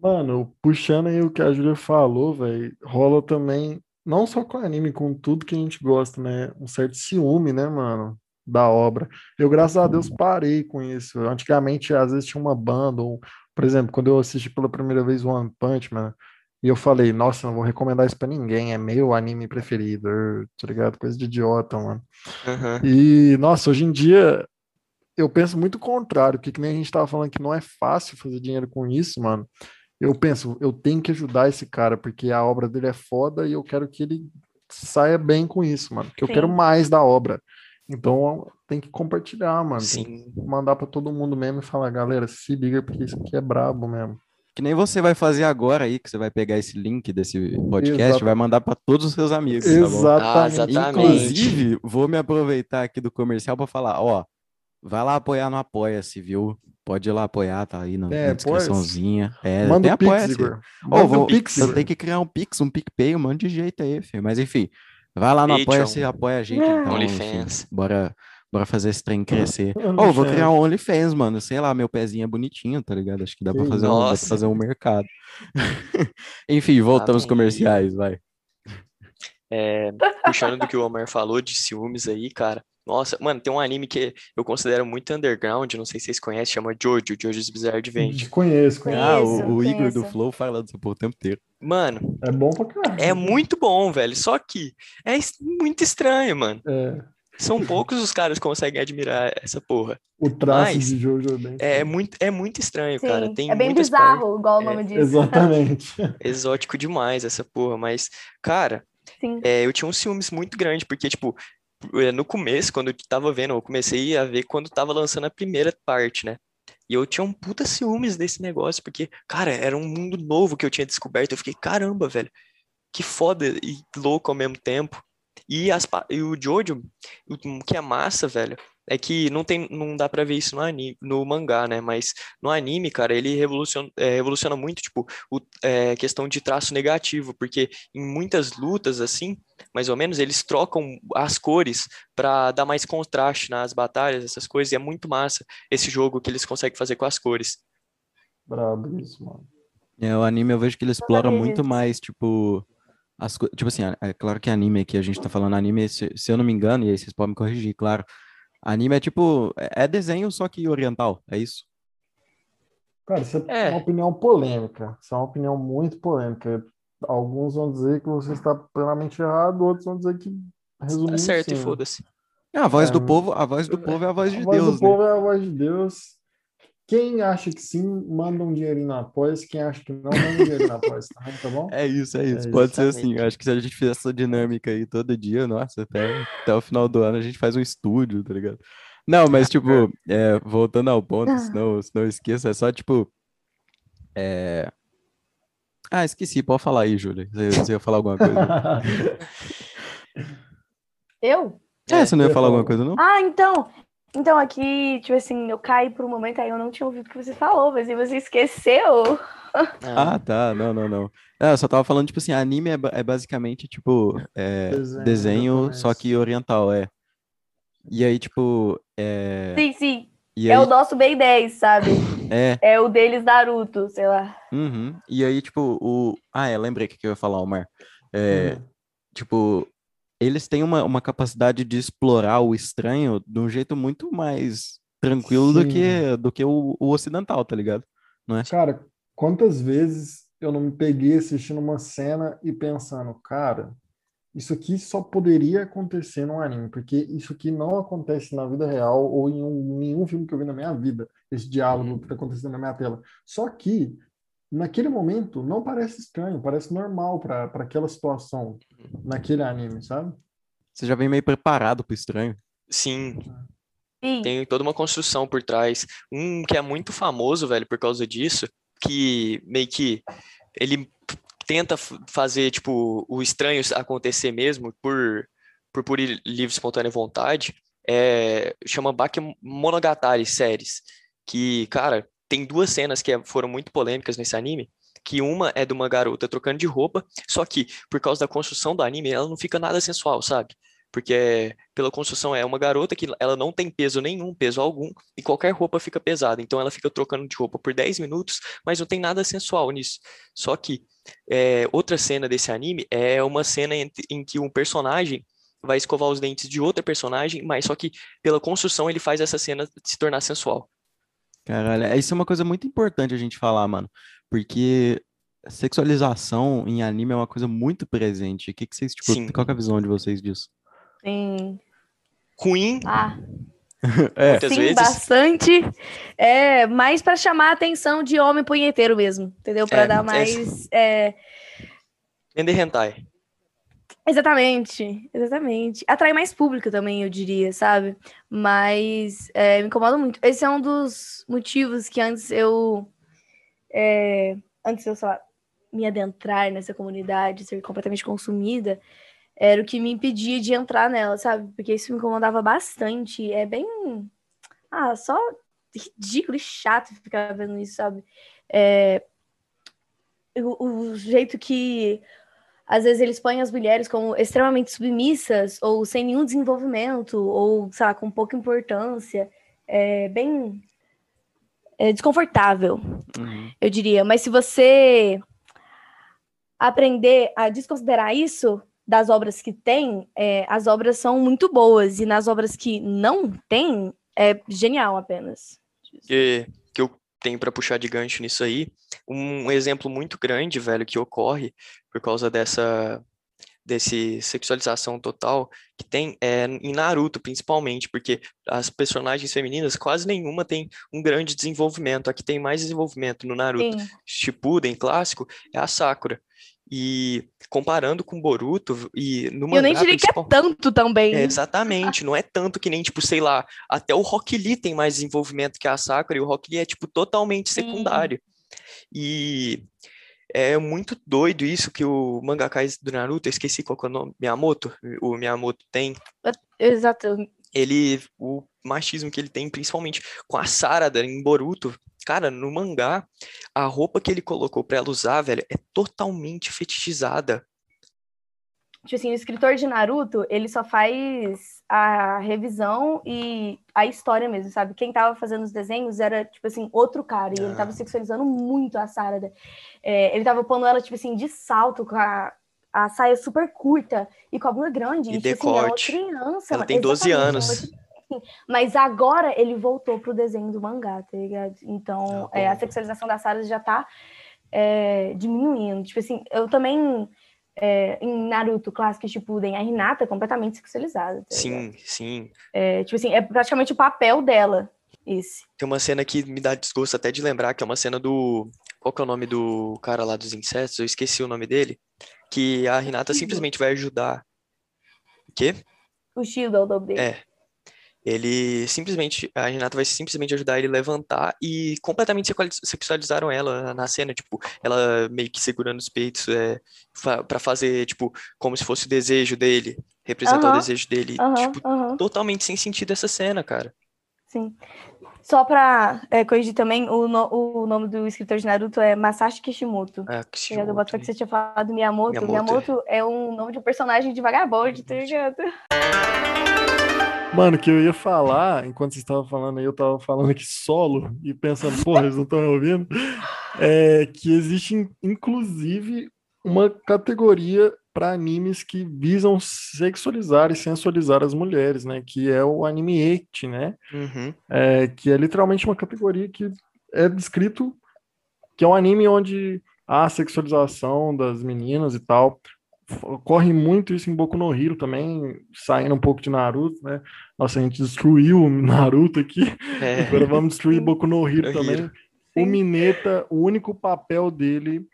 Mano, puxando aí o que a Júlia falou, velho, rola também, não só com anime, com tudo que a gente gosta, né? Um certo ciúme, né, mano? Da obra. Eu, graças a Deus, parei com isso. Antigamente, às vezes, tinha uma banda, ou, por exemplo, quando eu assisti pela primeira vez One Punch Man, e eu falei, nossa, não vou recomendar isso pra ninguém, é meu anime preferido, tá ligado? Coisa de idiota, mano. E, nossa, hoje em dia eu penso muito o contrário, porque que nem a gente tava falando que não é fácil fazer dinheiro com isso, mano. Eu penso, eu tenho que ajudar esse cara, porque a obra dele é foda e eu quero que ele saia bem com isso, mano. Que eu quero mais da obra. Então tem que compartilhar, mano. Tem Sim. que mandar pra todo mundo mesmo e falar, galera, se liga, porque isso aqui é brabo mesmo. Que nem você vai fazer agora aí, que você vai pegar esse link desse podcast Exato. vai mandar para todos os seus amigos, tá bom? Ah, Exatamente. exatamente. Inclusive, vou me aproveitar aqui do comercial para falar, ó, vai lá apoiar no Apoia-se, viu? Pode ir lá apoiar, tá aí na, É, na descriçãozinha. É, Manda tem o Pix. Igor. Manda vou, o Pix, eu tenho que criar um Pix, um PicPay, um monte de jeito aí, filho. Mas enfim, vai lá no. Apoia-se, apoia a gente, então, enfim. OnlyFans. Bora, bora fazer esse trem crescer. Ô, eu vou criar um OnlyFans, mano. Sei lá, meu pezinho é bonitinho, tá ligado? Acho que dá pra Que fazer um, dá pra fazer um mercado. *laughs* Enfim, voltamos comerciais, vai. É, puxando do que o Omar falou de ciúmes aí, cara. Nossa, mano, tem um anime que eu considero muito underground, não sei se vocês conhecem, chama Jojo, Jojo's Bizarre Adventure. Conheço, conheço. Ah, Conheço, o, o Igor do conheço. Flow fala dessa porra o tempo inteiro. Mano, É bom pra caralho. é muito bom, velho. Só que é muito estranho, mano. É, São poucos os caras que conseguem admirar essa porra. o traço Mas, de Jojo é bem. É muito, é muito estranho, cara. Sim, Tem é bem muitas partes- bizarro, igual o é, nome disso. Exatamente. *laughs* exótico demais essa porra, mas, cara, Sim. é, eu tinha um ciúmes muito grande, porque, tipo, é, no começo, quando eu tava vendo, eu comecei a ver quando tava lançando a primeira parte, né? E eu tinha um puta ciúmes desse negócio, porque, cara, era um mundo novo que eu tinha descoberto. Eu fiquei, caramba, velho, que foda e louco ao mesmo tempo. E, as, e o Jojo, o que é massa, velho, é que não tem, não dá pra ver isso no anime, no mangá, né? Mas no anime, cara, ele revoluciona, é, revoluciona muito, tipo, o, é, questão de traço negativo, porque em muitas lutas, assim, mais ou menos, eles trocam as cores pra dar mais contraste nas batalhas, essas coisas, e é muito massa esse jogo que eles conseguem fazer com as cores. Brabo isso, mano. É, o anime eu vejo que ele explora muito mais, tipo, as tipo assim, é claro que anime aqui, a gente tá falando anime, se, se eu não me engano, e aí vocês podem me corrigir, claro. Anime é tipo, é é desenho, só que oriental, é isso? Cara, isso é, É. uma opinião polêmica. Isso é uma opinião muito polêmica. Alguns vão dizer que você está plenamente errado, outros vão dizer que resumindo certo, e sim. foda-se. É, a voz É, do povo, a voz do povo é a voz de A voz Deus, do né? povo é a voz de Deus. Quem acha que sim, manda um dinheirinho na após. Quem acha que não, manda um dinheirinho na após também, tá bom? É isso, é isso. É Pode ser assim. Eu acho que se a gente fizer essa dinâmica aí todo dia, nossa, até, até o final do ano a gente faz um estúdio, tá ligado? Não, mas *laughs* tipo, é, voltando ao ponto, senão, senão eu esqueço, é só tipo. é, Ah, esqueci, pode falar aí, Júlia. Você, você ia falar alguma coisa? *laughs* Eu? É, você não ia falar alguma coisa, não? Ah, então. Então, aqui, tipo assim, eu caí por um momento aí, eu não tinha ouvido o que você falou, mas aí você esqueceu. Ah, tá. Não, não, não. É, eu só tava falando, tipo assim, anime é, é basicamente, tipo, é, Desenho desenho, só que oriental, é. E aí, tipo, é. Sim, sim. E É aí, o nosso Ben 10, sabe? é. É o deles Naruto, sei lá. Uhum. E aí, tipo, o. Ah, é, lembrei o que que eu ia falar, Omar. É, Hum. tipo, eles têm uma, uma capacidade de explorar o estranho de um jeito muito mais tranquilo do Sim. que, do que o, o ocidental, tá ligado? Cara, quantas vezes eu não me peguei assistindo uma cena e pensando, cara, isso aqui só poderia acontecer num anime, porque isso aqui não acontece na vida real ou em um- nenhum filme que eu vi na minha vida, esse diálogo que está acontecendo na minha tela. Só que, naquele momento, não parece estranho, parece normal para aquela situação, naquele anime, sabe? Você já vem meio preparado pro estranho. Sim, Sim. tem toda uma construção por trás. Um que é muito famoso, velho, por causa disso, que meio que ele tenta fazer, tipo, o estranho acontecer mesmo por, por pura e livre e espontânea vontade, é, chama Bakemonogatari séries, que, cara, tem duas cenas que é- foram muito polêmicas nesse anime, que uma é de uma garota trocando de roupa, só que, por causa da construção do anime, ela não fica nada sensual, sabe? porque pela construção é uma garota que ela não tem peso nenhum, peso algum, e qualquer roupa fica pesada. Então ela fica trocando de roupa por 10 minutos, mas não tem nada sensual nisso. Só que é, outra cena desse anime é uma cena em, em que um personagem vai escovar os dentes de outra personagem, mas só que pela construção ele faz essa cena se tornar sensual. Caralho, é, isso é uma coisa muito importante a gente falar, mano, porque sexualização em anime é uma coisa muito presente. O que, que vocês, tipo, Sim. qual que é a visão de vocês disso? Sim. Ruim, Ah, *laughs* É, muitas sim, vezes. bastante. É, mais pra chamar a atenção de homem punheteiro mesmo, entendeu? Pra É, dar é- mais. é, Vender hentai. Exatamente, exatamente. Atrai mais público também, eu diria, sabe? Mas é, me incomoda muito. Esse é um dos motivos que antes eu. é, antes eu, sei lá, me adentrar nessa comunidade, ser completamente consumida, era o que me impedia de entrar nela, sabe? Porque isso me incomodava bastante. É bem. Ah, só ridículo e chato ficar vendo isso, sabe? É, o, o jeito que às vezes eles põem as mulheres como extremamente submissas ou sem nenhum desenvolvimento ou, sei lá, com pouca importância. É bem é desconfortável, uhum. eu diria. Mas se você aprender a desconsiderar isso das obras que tem, é, as obras são muito boas. E nas obras que não tem, é genial apenas. que, que eu tenho para puxar de gancho nisso aí, um exemplo muito grande, velho, que ocorre por causa dessa desse sexualização total que tem é em Naruto, principalmente, porque as personagens femininas quase nenhuma tem um grande desenvolvimento. A que tem mais desenvolvimento no Naruto Sim. Shippuden clássico é a Sakura. E comparando com Boruto e no Eu nem mangá diria que é principal- tanto também. é, exatamente, não é tanto que nem, tipo, sei lá, até o Rock Lee tem mais desenvolvimento que a Sakura, e o Rock Lee é, tipo, totalmente secundário. E é muito doido isso que o mangaka do Naruto, eu esqueci qual que é o nome, Miyamoto, o Miyamoto tem, Exato. ele, o machismo que ele tem, principalmente com a Sarada em Boruto, cara, no mangá, a roupa que ele colocou pra ela usar, velho, é totalmente fetichizada. Tipo assim, o escritor de Naruto, ele só faz a revisão e a história mesmo, sabe? Quem tava fazendo os desenhos era, tipo assim, outro cara. E ele tava Ah. sexualizando muito a Sarada. É, ele tava pondo ela, tipo assim, de salto, com a, a saia super curta e com a bunda grande. E tipo assim, ela é decote. criança. Ela tem 12 Exatamente, anos. assim, Mas agora ele voltou pro desenho do mangá, tá ligado? Então, Ah, é, a sexualização da Sarada já tá é, diminuindo. Tipo assim, eu também é, em Naruto Clássico Shippuden, a Hinata é completamente sexualizada. tá? Sim, sim. É, tipo assim, é praticamente o papel dela, esse. Tem uma cena que me dá desgosto até de lembrar, que é uma cena do. Qual que é o nome do cara lá dos insetos? Eu esqueci o nome dele. Que a Renata simplesmente vai ajudar. O quê? O Shield é o nome dele. É. Ele simplesmente. A Renata vai simplesmente ajudar ele a levantar e completamente sexualizaram ela na cena. Tipo, ela meio que segurando os peitos é, fa pra fazer, tipo, como se fosse o desejo dele. Representar o desejo dele. Tipo, totalmente sem sentido essa cena, cara. sim. Só pra é, corrigir também, o, no- o nome do escritor de Naruto é Masashi Kishimoto. Ah, ligado? Eu boto fé que Kishimoto. você tinha falado Miyamoto. Miyamoto, Miyamoto, é um nome de um personagem de vagabundo, tá ligado? Mano, que eu ia falar, enquanto você estava falando aí, eu estava falando aqui solo e pensando, porra, eles não estão me ouvindo, é que existe, in- inclusive, uma categoria para animes que visam sexualizar e sensualizar as mulheres, né? Que é o anime eti, né? Uhum. É, que é literalmente uma categoria que é descrito que é um anime onde há sexualização das meninas e tal. Ocorre muito isso em Boku no Hero também, saindo um pouco de Naruto, né? Nossa, a gente destruiu o Naruto aqui, É. *laughs* agora vamos destruir Boku no Hero também. Hero. O Sim. Mineta, o único papel dele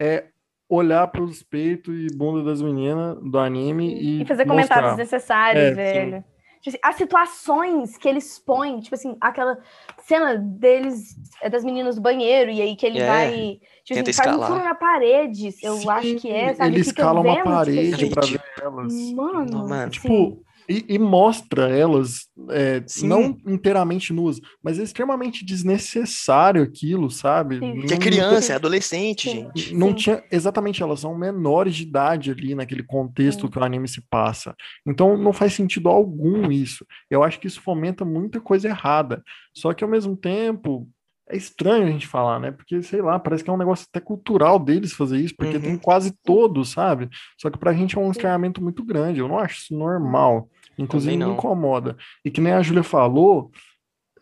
é olhar para os peitos e bunda das meninas do anime e, E fazer comentários mostrar. desnecessários, É, velho. Tipo assim, as situações que eles põem, tipo assim, aquela cena deles, é das meninas do banheiro, e aí que ele É, vai, tipo tenta assim, faz um escalar. furo na parede, eu acho que é, sabe? Ele Fica escala uma vendo, tipo parede assim, para ver elas. Mano, Não, mano, Tipo, sim. E, e mostra elas é, não inteiramente nuas, mas é extremamente desnecessário aquilo, sabe? Sim. Que é criança, é adolescente, Sim. gente. não Sim. tinha exatamente elas são menores de idade ali naquele contexto Sim. que o anime se passa então não faz sentido algum isso eu acho que isso fomenta muita coisa errada só que ao mesmo tempo é estranho a gente falar né porque sei lá parece que é um negócio até cultural deles fazer isso porque Uhum. tem quase todos sabe só que pra gente é um estranhamento muito grande eu não acho isso normal inclusive me incomoda e que nem a Júlia falou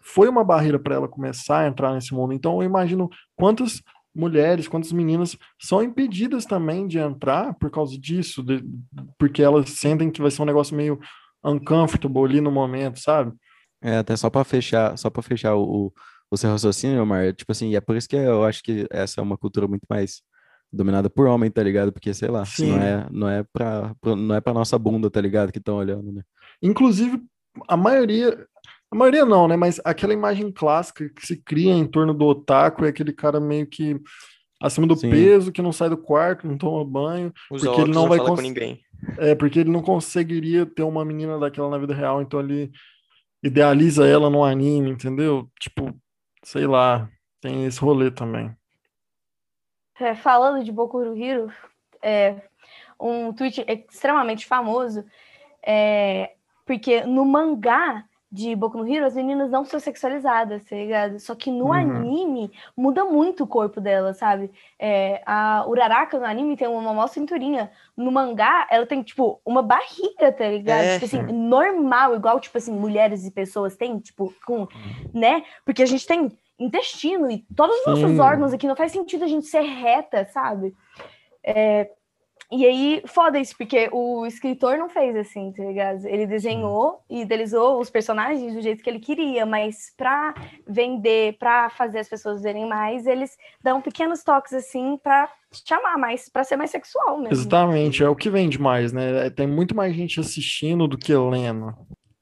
foi uma barreira para ela começar a entrar nesse mundo então eu imagino quantas mulheres, quantas meninas são impedidas também de entrar por causa disso, de- porque elas sentem que vai ser um negócio meio uncomfortable ali no momento, sabe? É, até só pra fechar, só para fechar o, o, seu raciocínio, Omar, tipo assim, é por isso que eu acho que essa é uma cultura muito mais dominada por homem, tá ligado? Porque, sei lá, Sim. não é, não é pra- não é pra nossa bunda, tá ligado? Que estão olhando, né? Inclusive, a maioria, a maioria não, né? Mas aquela imagem clássica que se cria em torno do otaku é aquele cara meio que acima do Sim. peso, que não sai do quarto, não toma banho, Usa Porque ele não não, vai fala com cons- ninguém. É, porque ele não conseguiria ter uma menina daquela na vida real, então ele idealiza ela no anime, entendeu? Tipo, sei lá, tem esse rolê também. É, falando de Boku no Hero, é, um tweet extremamente famoso, é, porque no mangá de Boku no Hero, as meninas não são sexualizadas, tá ligado? Só que no Uhum. anime muda muito o corpo dela, sabe? É, a Uraraka no anime tem uma maior cinturinha. No mangá, ela tem, tipo, uma barriga, tá ligado? É. Tipo assim, normal, igual, tipo assim, mulheres e pessoas têm, tipo, com, né? Porque a gente tem intestino e todos os nossos Sim. órgãos aqui, não faz sentido a gente ser reta, sabe? É, e aí, foda isso, porque o escritor não fez assim, tá ligado? Ele desenhou e idealizou os personagens do jeito que ele queria, mas pra vender, pra fazer as pessoas verem mais, eles dão pequenos toques assim pra chamar mais, pra ser mais sexual mesmo. Exatamente, é o que vende mais, né? É, Tem muito mais gente assistindo do que lendo.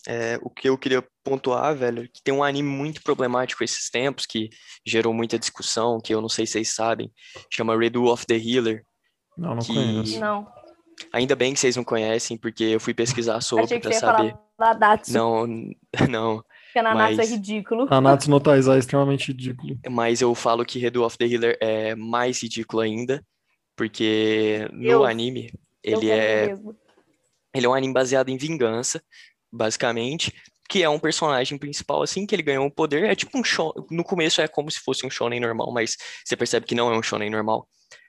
É, o que eu queria pontuar, velho, que tem um anime muito problemático esses tempos, que gerou muita discussão, que eu não sei se vocês sabem, chama Redo of the Healer. Não, não Que- conheço. Não, Ainda bem que vocês não conhecem, porque eu fui pesquisar sobre achei que pra saber. falar da Não, *laughs* não, porque a Nanatsu mas- é ridículo. Nanatsu no Taizai é extremamente ridículo. mas eu falo que Redo of the Healer é mais ridículo ainda, porque no Eu- anime ele é mesmo. Ele é um anime baseado em vingança, basicamente, que é um personagem principal, assim, que ele ganhou um poder. É tipo um show. No começo é como se fosse um shonen normal, mas você percebe que não é um shonen normal.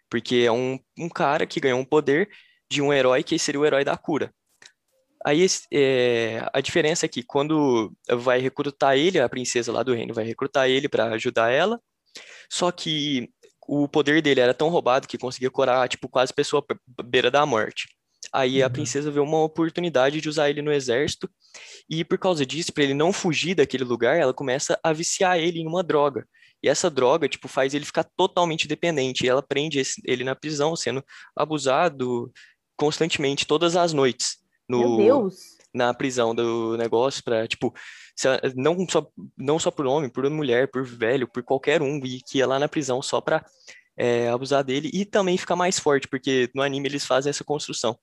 Porque é um, um cara que ganhou um poder de um herói que seria o herói da cura. Aí é, a diferença é que quando vai recrutar ele, a princesa lá do reino vai recrutar ele para ajudar ela, só que o poder dele era tão roubado que conseguia curar, tipo, quase pessoa à beira da morte. Aí a Uhum. princesa vê uma oportunidade de usar ele no exército, e por causa disso, para ele não fugir daquele lugar, ela começa a viciar ele em uma droga. E essa droga, tipo, faz ele ficar totalmente dependente. E ela prende esse- ele na prisão, sendo abusado constantemente, todas as noites, Meu no, Deus. na prisão do negócio, pra, tipo, não só, não só por homem, por mulher, por velho, por qualquer um, e que ia lá na prisão só pra é, abusar dele e também ficar mais forte, porque no anime eles fazem essa construção.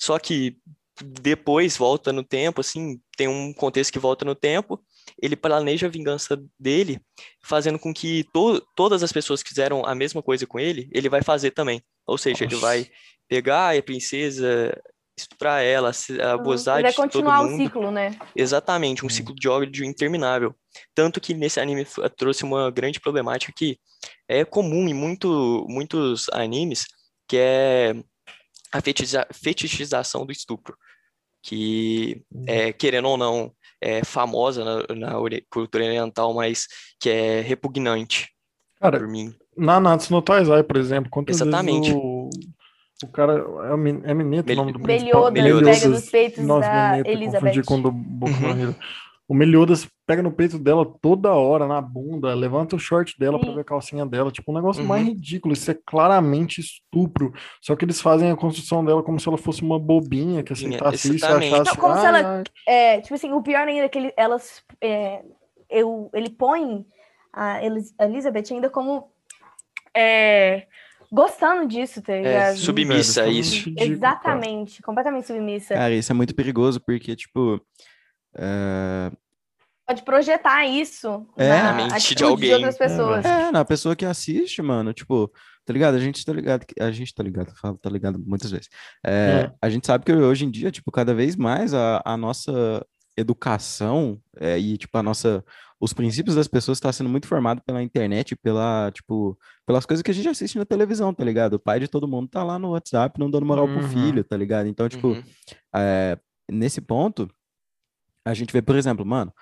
Só que depois volta no tempo, assim, tem um contexto que volta no tempo, ele planeja a vingança dele, fazendo com que to todas as pessoas que fizeram a mesma coisa com ele, ele vai fazer também. Ou seja, ele Nossa. vai pegar a princesa, estuprar ela, se- abusar Ele vai de todo continuar o mundo. ciclo, né? Exatamente, um ciclo de ódio interminável. Tanto que nesse anime trouxe uma grande problemática que é comum em muito, muitos animes, que é a fetichiza- fetichização do estupro. Que, é, querendo ou não, é famosa na, na cultura oriental, mas que é repugnante Cara, por mim. Nanatsu no Taizai, por exemplo, quantas Exatamente. vezes o, o cara é, é Mineta o nome do principal? Meliodas, Meliodas. pega dos peitos Nossa, da Mineta, Elizabeth. confundi com o do Boku no Uhum. O Meliodas pega no peito dela toda hora, na bunda, levanta o short dela pra Sim. ver a calcinha dela. Tipo, um negócio Uhum. mais ridículo. Isso é claramente estupro. Só que eles fazem a construção dela como se ela fosse uma bobinha que aceitasse isso e achasse. Não, como se "Ai, ela- ai". É, tipo assim, o pior ainda é que ele, elas. é, eu, ele põe a Elizabeth ainda como. é, gostando disso, tá É, ligado? submissa, velho, isso. Exatamente, completamente submissa. Cara, isso é muito perigoso, porque, tipo. É, Pode projetar isso É. na Na mente de alguém. outras pessoas. É, na pessoa que assiste, mano, tipo, tá ligado? A gente tá ligado, a gente tá ligado, eu falo tá ligado muitas vezes. É, É. A gente sabe que hoje em dia, tipo, cada vez mais a, a nossa educação é, e, tipo, a nossa, os princípios das pessoas está sendo muito formado pela internet, pela, tipo, pelas coisas que a gente assiste na televisão, tá ligado? O pai de todo mundo tá lá no WhatsApp não dando moral pro Uhum. filho, tá ligado? Então, tipo, Uhum. é, nesse ponto, a gente vê, por exemplo, mano,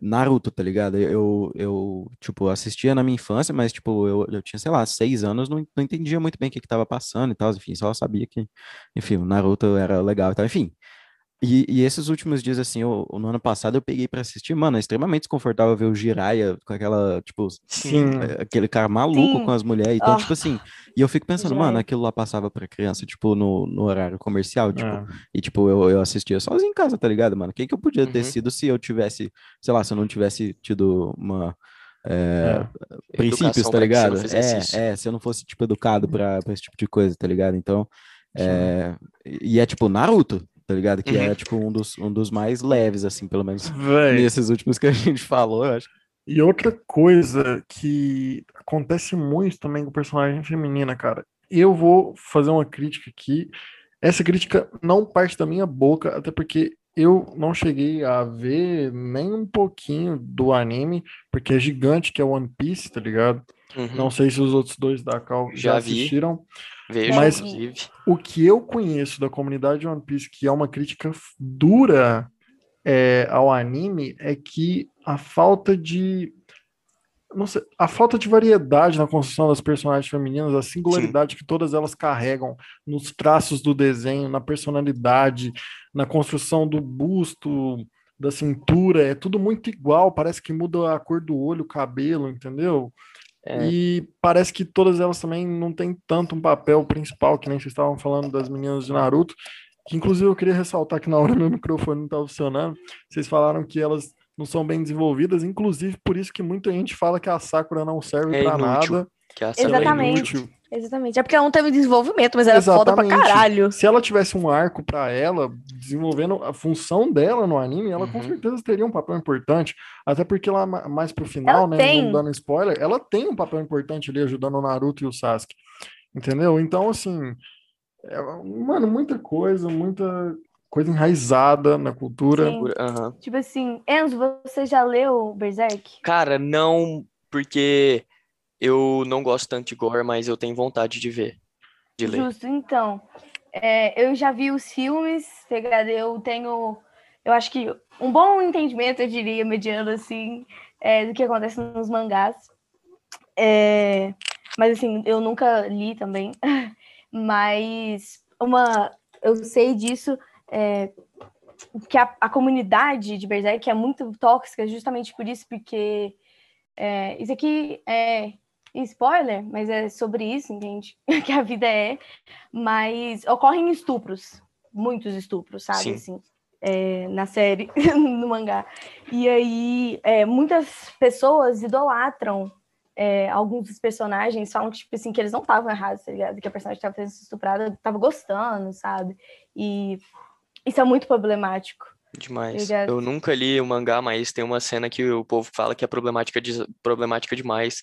Naruto, tá ligado? Eu, eu tipo, assistia na minha infância, mas, tipo, eu, eu tinha, sei lá, seis anos, não, não entendia muito bem o que que tava passando e tal, enfim, só sabia que, enfim, o Naruto era legal e tal, enfim. E, e esses últimos dias, assim, o, o- no ano passado eu peguei pra assistir, mano, é extremamente desconfortável ver o Jiraiya com aquela, tipo, Sim. aquele cara maluco Sim. com as mulheres. Então, Ah. tipo assim, e eu fico pensando, mano, aquilo lá passava pra criança, tipo, no, no horário comercial, tipo, É. e, tipo, eu, eu assistia sozinho em casa, tá ligado, mano? Quem que eu podia ter Uhum. sido se eu tivesse, sei lá, se eu não tivesse tido uma. é, É. princípios, Educação tá ligado? isso. É, é, se eu não fosse, tipo, educado pra, pra esse tipo de coisa, tá ligado? Então, é, e é tipo Naruto, tá ligado? Que é, Uhum. tipo, um dos, um dos mais leves, assim, pelo menos Véi, nesses últimos que a gente *laughs* falou, eu acho. E outra coisa que acontece muito também com personagem feminina, cara. Eu vou fazer uma crítica aqui. Essa crítica não parte da minha boca, até porque eu não cheguei a ver nem um pouquinho do anime, porque é gigante, que é One Piece, tá ligado? Uhum. Não sei se os outros dois da Cal já Já assistiram. Vejo, Mas- inclusive. O que eu conheço da comunidade One Piece, que é uma crítica dura é, ao anime, é que a falta de. Não sei, a falta de variedade na construção das personagens femininas, a singularidade que todas elas carregam nos traços do desenho, na personalidade, na construção do busto, da cintura, é tudo muito igual, parece que muda a cor do olho, o cabelo, entendeu? É. E parece que todas elas também não têm tanto um papel principal, que nem vocês estavam falando das meninas de Naruto. Que inclusive eu queria ressaltar que na hora *laughs* meu microfone não estava funcionando. Vocês falaram que elas não são bem desenvolvidas, inclusive por isso que muita gente fala que a Sakura não serve É pra inútil. nada. Que a Sakura é Exatamente. inútil. Exatamente. É porque ela não teve desenvolvimento, mas ela é foda pra Exatamente. caralho. Se ela tivesse um arco pra ela, desenvolvendo a função dela no anime, ela com Uhum. certeza teria um papel importante. Até porque lá ma- mais pro final, Ela né, tem. não dando spoiler, ela tem um papel importante ali ajudando o Naruto e o Sasuke. Entendeu? Então, assim, é, mano, muita coisa, muita coisa enraizada na cultura. Sim. Aham. Tipo assim, Enzo, você já leu Berserk? Cara, não, porque eu não gosto tanto de gore, mas eu tenho vontade de ver, de ler. Justo, então. é, eu já vi os filmes? Eu tenho, eu acho que um bom entendimento, eu diria, mediano assim, é, do que acontece nos mangás. É, mas assim, eu nunca li também. *laughs* Mas uma, eu sei disso, é, que a, a comunidade de Berserk é muito tóxica, justamente por isso, porque é, isso aqui é spoiler, mas é sobre isso, entende? *laughs* que a vida é. Mas ocorrem estupros, muitos estupros, sabe? Sim. Assim, é, na série, *laughs* no mangá. E aí, é, muitas pessoas idolatram é, alguns dos personagens, falam que, tipo assim, que eles não estavam errados, tá ligado? Que a personagem estava sendo estuprada, estava gostando, sabe? E isso é muito problemático. Demais. Obrigada. Eu nunca li o mangá, mas tem uma cena que o povo fala que é problemática, de- problemática demais.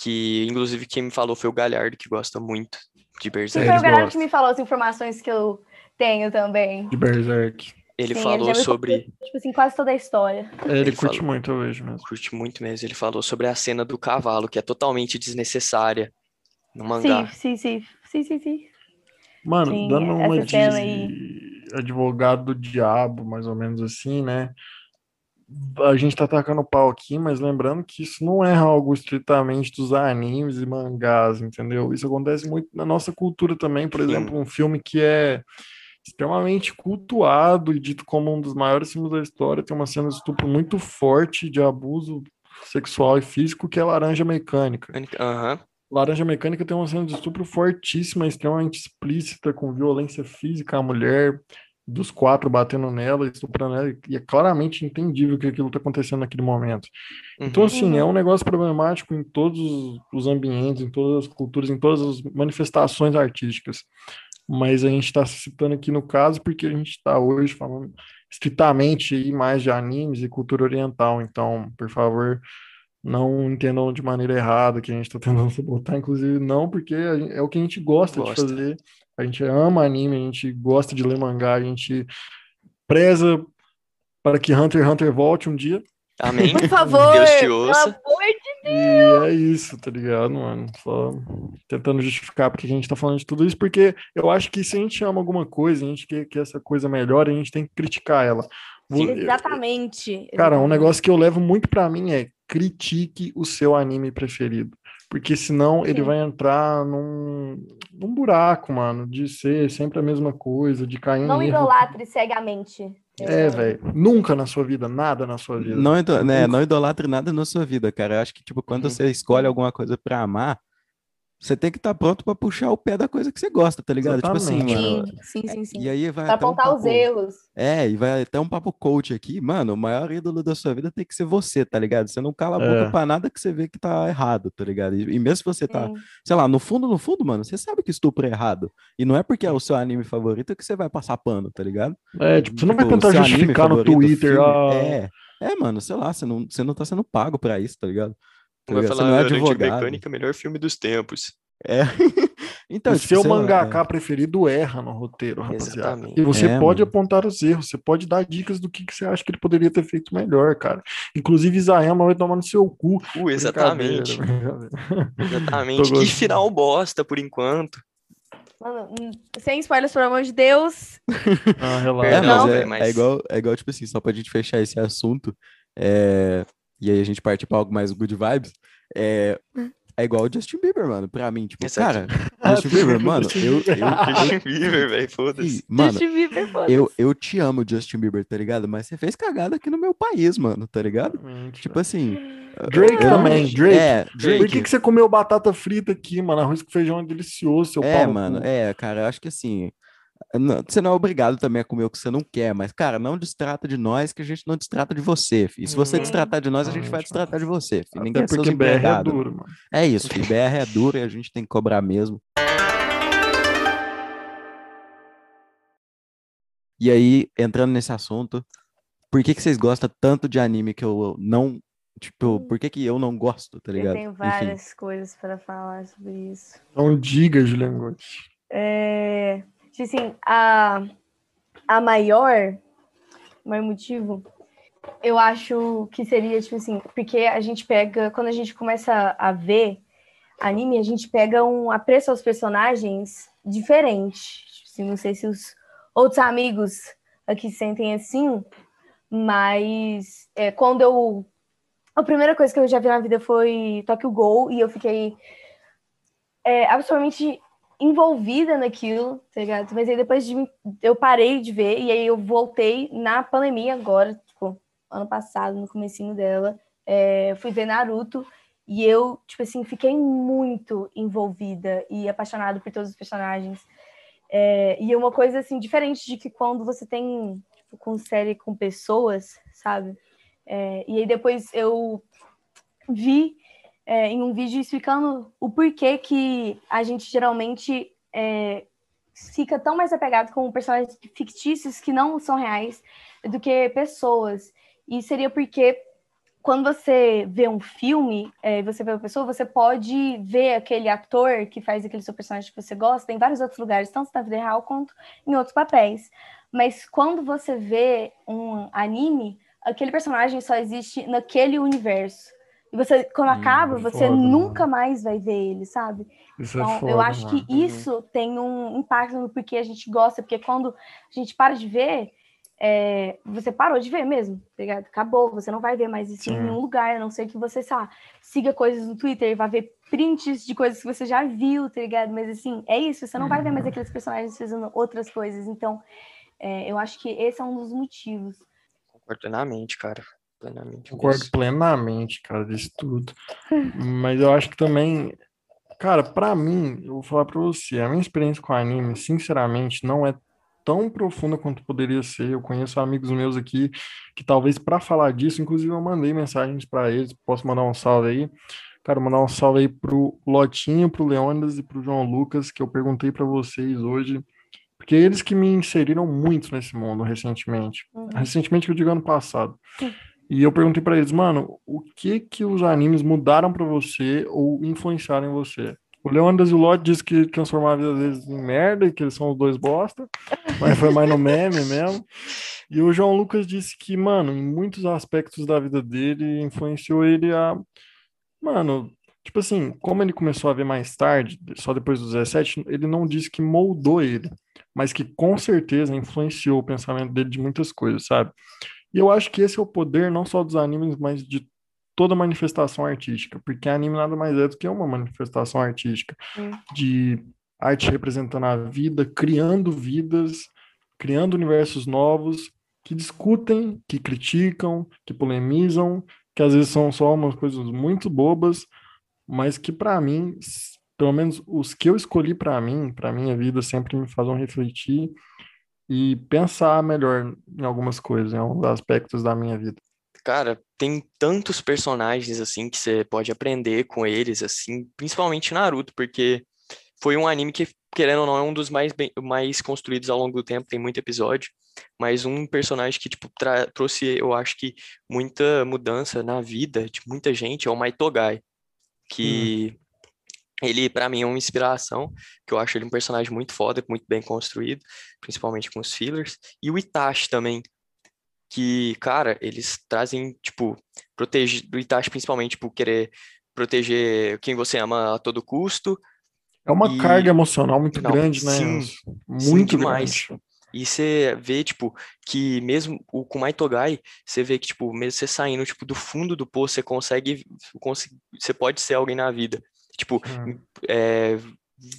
Que, inclusive, quem me falou foi o Galhardo, que gosta muito de Berserk. foi o galera que me falou as informações que eu tenho também. De Berserk. Ele Sim, falou me sobre. tipo assim, quase toda a história. É, ele, Ele curte falou. muito, eu vejo mesmo. Curte muito mesmo. Ele falou sobre a cena do cavalo, que é totalmente desnecessária no mangá. Sim, sim, sim. Sim, sim, sim. Mano, Sim, dando uma de advogado do diabo, mais ou menos assim, né? A gente tá tacando pau aqui, mas lembrando que isso não é algo estritamente dos animes e mangás, entendeu? Isso acontece muito na nossa cultura também. Por exemplo, um filme que é extremamente cultuado e dito como um dos maiores filmes da história, tem uma cena de estupro muito forte de abuso sexual e físico, que é Laranja Mecânica. Aham. Laranja Mecânica tem uma cena de estupro fortíssima, extremamente explícita, com violência física à mulher. Dos quatro batendo nela, estuprando ela, e é claramente entendível que aquilo está acontecendo naquele momento. Então, Uhum. assim, é Uhum. um negócio problemático em todos os- ambientes, em todas as culturas, em todas as manifestações artísticas. Mas a gente está citando aqui no caso porque a gente está hoje falando estritamente aí mais de animes e cultura oriental. Então, por favor, não entendam de maneira errada que a gente está tentando *laughs* sabotar, inclusive não, porque é o que a gente gosta de Gosta. fazer. A gente ama anime, a gente gosta de ler mangá, a gente preza para que Hunter x Hunter volte um dia. Amém. Por favor, Deus te pelo ouça. amor de E é isso, tá ligado, mano? Só tentando justificar porque a gente tá falando de tudo isso, porque eu acho que se a gente ama alguma coisa, a gente quer que essa coisa melhore, a gente tem que criticar ela. Exatamente. Cara, um negócio que eu levo muito pra mim é critique o seu anime preferido. Porque senão ele Sim. vai entrar num, num buraco, mano, de ser sempre a mesma coisa, de cair em Não erro. idolatre cegamente. É, velho. Nunca na sua vida, nada na sua vida. Não, ido- né, não idolatre nada na sua vida, cara. Eu acho que, tipo, quando Uhum. você escolhe alguma coisa pra amar, você tem que estar pronto pra puxar o pé da coisa que você gosta, tá ligado? Tipo assim, Exatamente. mano. Sim, sim, sim, sim. E aí vai Pra até um apontar os papo- erros. É, e vai até um papo coach aqui. Mano, o maior ídolo da sua vida tem que ser você, tá ligado? Você não cala a boca É. pra nada que você vê que tá errado, tá ligado? E, mesmo se você tá, sei lá, no fundo, no fundo, mano, você sabe que estupro é errado. E não é porque é o seu anime favorito que você vai passar pano, tá ligado? É, tipo, você não vai Tipo, tentar justificar no favorito, Twitter. filme, ah, É, é, mano, sei lá, você não, você não tá sendo pago pra isso, tá ligado? Vai falar não é advogado. Mecânica, melhor filme dos tempos. É. *laughs* então, o tipo, seu lá, mangaka preferido erra no roteiro, rapaziada. Exatamente. E você É, pode mano. apontar os erros, você pode dar dicas do que, que você acha que ele poderia ter feito melhor, cara. Inclusive, Isayama vai tomar no seu cu. Uh, exatamente. Exatamente. *laughs* Que final bosta, por enquanto. Mano, hum, sem spoilers, pelo amor de Deus. *laughs* Ah, É, relaxa. mas, Não, é, mas- é igual, é igual, tipo assim, só pra gente fechar esse assunto, é, e aí a gente parte pra algo mais good vibes, é, é igual o Justin Bieber, mano, pra mim, tipo, Exato. cara, Justin *laughs* Bieber, *laughs* mano, Justin eu, Bieber. eu, Justin Bieber, velho, foda-se. Mano, Justin Bieber, foda-se. eu, eu te amo, Justin Bieber, tá ligado? Mas você fez cagada aqui no meu país, mano, tá ligado? Exatamente, Tipo assim... Drake eu- também, Drake. É, Drake. Por que, que você comeu batata frita aqui, mano? Arroz com feijão é delicioso, seu É, mano, cu. é, cara, eu acho que assim, não- você não é obrigado também a comer o que você não quer, mas, cara, não destrata de nós que a gente não destrata de você, fi. E se você Uhum. destratar de nós, a gente vai destratar de você, fi. Até Ninguém é porque BR é duro, mano. É isso, fi. BR é duro e a gente tem que cobrar mesmo. E aí, entrando nesse assunto, por que que vocês gostam tanto de anime que eu não, tipo, por que que eu não gosto, tá Eu ligado? tenho Enfim. várias coisas para falar sobre isso. Então diga, Julian Gotti. É, tipo assim, a, a maior, maior motivo, eu acho que seria, tipo assim, porque a gente pega, quando a gente começa a ver anime, a gente pega um apreço aos personagens diferente. Tipo assim, não sei se os outros amigos aqui sentem assim, mas é, quando eu. A primeira coisa que eu já vi na vida foi Tokyo Ghoul e eu fiquei é, absolutamente envolvida naquilo, tá ligado? Mas aí depois de, eu parei de ver e aí eu voltei na pandemia agora, tipo, ano passado, no comecinho dela, é, fui ver Naruto e eu, tipo assim, fiquei muito envolvida e apaixonada por todos os personagens. É, e é uma coisa, assim, diferente de que quando você tem, tipo, com série com pessoas, sabe? É, e aí depois eu vi é, em um vídeo explicando o porquê que a gente geralmente é, fica tão mais apegado com personagens fictícios que não são reais do que pessoas. E seria porque quando você vê um filme, é, você vê uma pessoa, você pode ver aquele ator que faz aquele seu personagem que você gosta em vários outros lugares, tanto na vida real quanto em outros papéis. Mas quando você vê um anime, aquele personagem só existe naquele universo. E você, quando Hum, acaba, você foda, nunca mais vai ver ele, sabe? Isso é Então, foda, eu acho mano. que isso tem um impacto no porquê a gente gosta, porque quando a gente para de ver, é, você parou de ver mesmo, tá ligado? Acabou, você não vai ver mais isso em Sim. nenhum lugar, a não ser que você, sei lá, siga coisas no Twitter e vá ver prints de coisas que você já viu, tá ligado? Mas assim, é isso, você não vai ver mais Uhum. aqueles personagens fazendo outras coisas. Então, é, eu acho que esse é um dos motivos. Concordo plenamente, cara. Plenamente. Concordo plenamente, cara, disso tudo. *laughs* Mas eu acho que também, cara, pra mim, eu vou falar pra você, a minha experiência com anime, sinceramente, não é tão profunda quanto poderia ser. Eu conheço amigos meus aqui que talvez para falar disso, inclusive eu mandei mensagens para eles, posso mandar um salve aí. Quero mandar um salve aí pro Lotinho, pro Leônidas e pro João Lucas, que eu perguntei para vocês hoje, porque eles que me inseriram muito nesse mundo recentemente. Uhum. Recentemente, que eu digo ano passado. Uhum. E eu perguntei para eles, mano, o que que os animes mudaram para você ou influenciaram em você? O Leônidas e o Lott disse que transformaram a vida deles em merda e que eles são os dois bosta, mas foi mais no *laughs* meme mesmo. E o João Lucas disse que, mano, em muitos aspectos da vida dele, influenciou ele a. Mano, tipo assim, como ele começou a ver mais tarde, só depois dos 17, ele não disse que moldou ele, mas que com certeza influenciou o pensamento dele de muitas coisas, sabe? E eu acho que esse é o poder não só dos animes, mas de toda manifestação artística, porque anime nada mais é do que uma manifestação artística hum. de arte representando a vida, criando vidas, criando universos novos que discutem, que criticam, que polemizam, que às vezes são só umas coisas muito bobas, mas que para mim, pelo menos os que eu escolhi para mim, para minha vida, sempre me fazem refletir e pensar melhor em algumas coisas, em alguns aspectos da minha vida. Cara, tem tantos personagens assim que você pode aprender com eles, assim, principalmente Naruto, porque foi um anime que, querendo ou não, é um dos mais, bem, mais construídos ao longo do tempo, tem muito episódio, mas um personagem que, tipo, trouxe, eu acho que, muita mudança na vida de muita gente é o Maitogai, que hum. Ele, para mim, é uma inspiração, que eu acho ele um personagem muito foda, muito bem construído, principalmente com os fillers, e o Itachi também, que, cara, eles trazem, tipo, proteger, do Itachi principalmente, tipo, querer proteger quem você ama a todo custo. É uma e... carga emocional muito Não, grande, né? Sim, muito sim, demais. Grande. E você vê, tipo, que mesmo o com Maitogai, você vê que, tipo, mesmo você saindo, tipo, do fundo do poço, você consegue, você pode ser alguém na vida. Tipo, hum. é,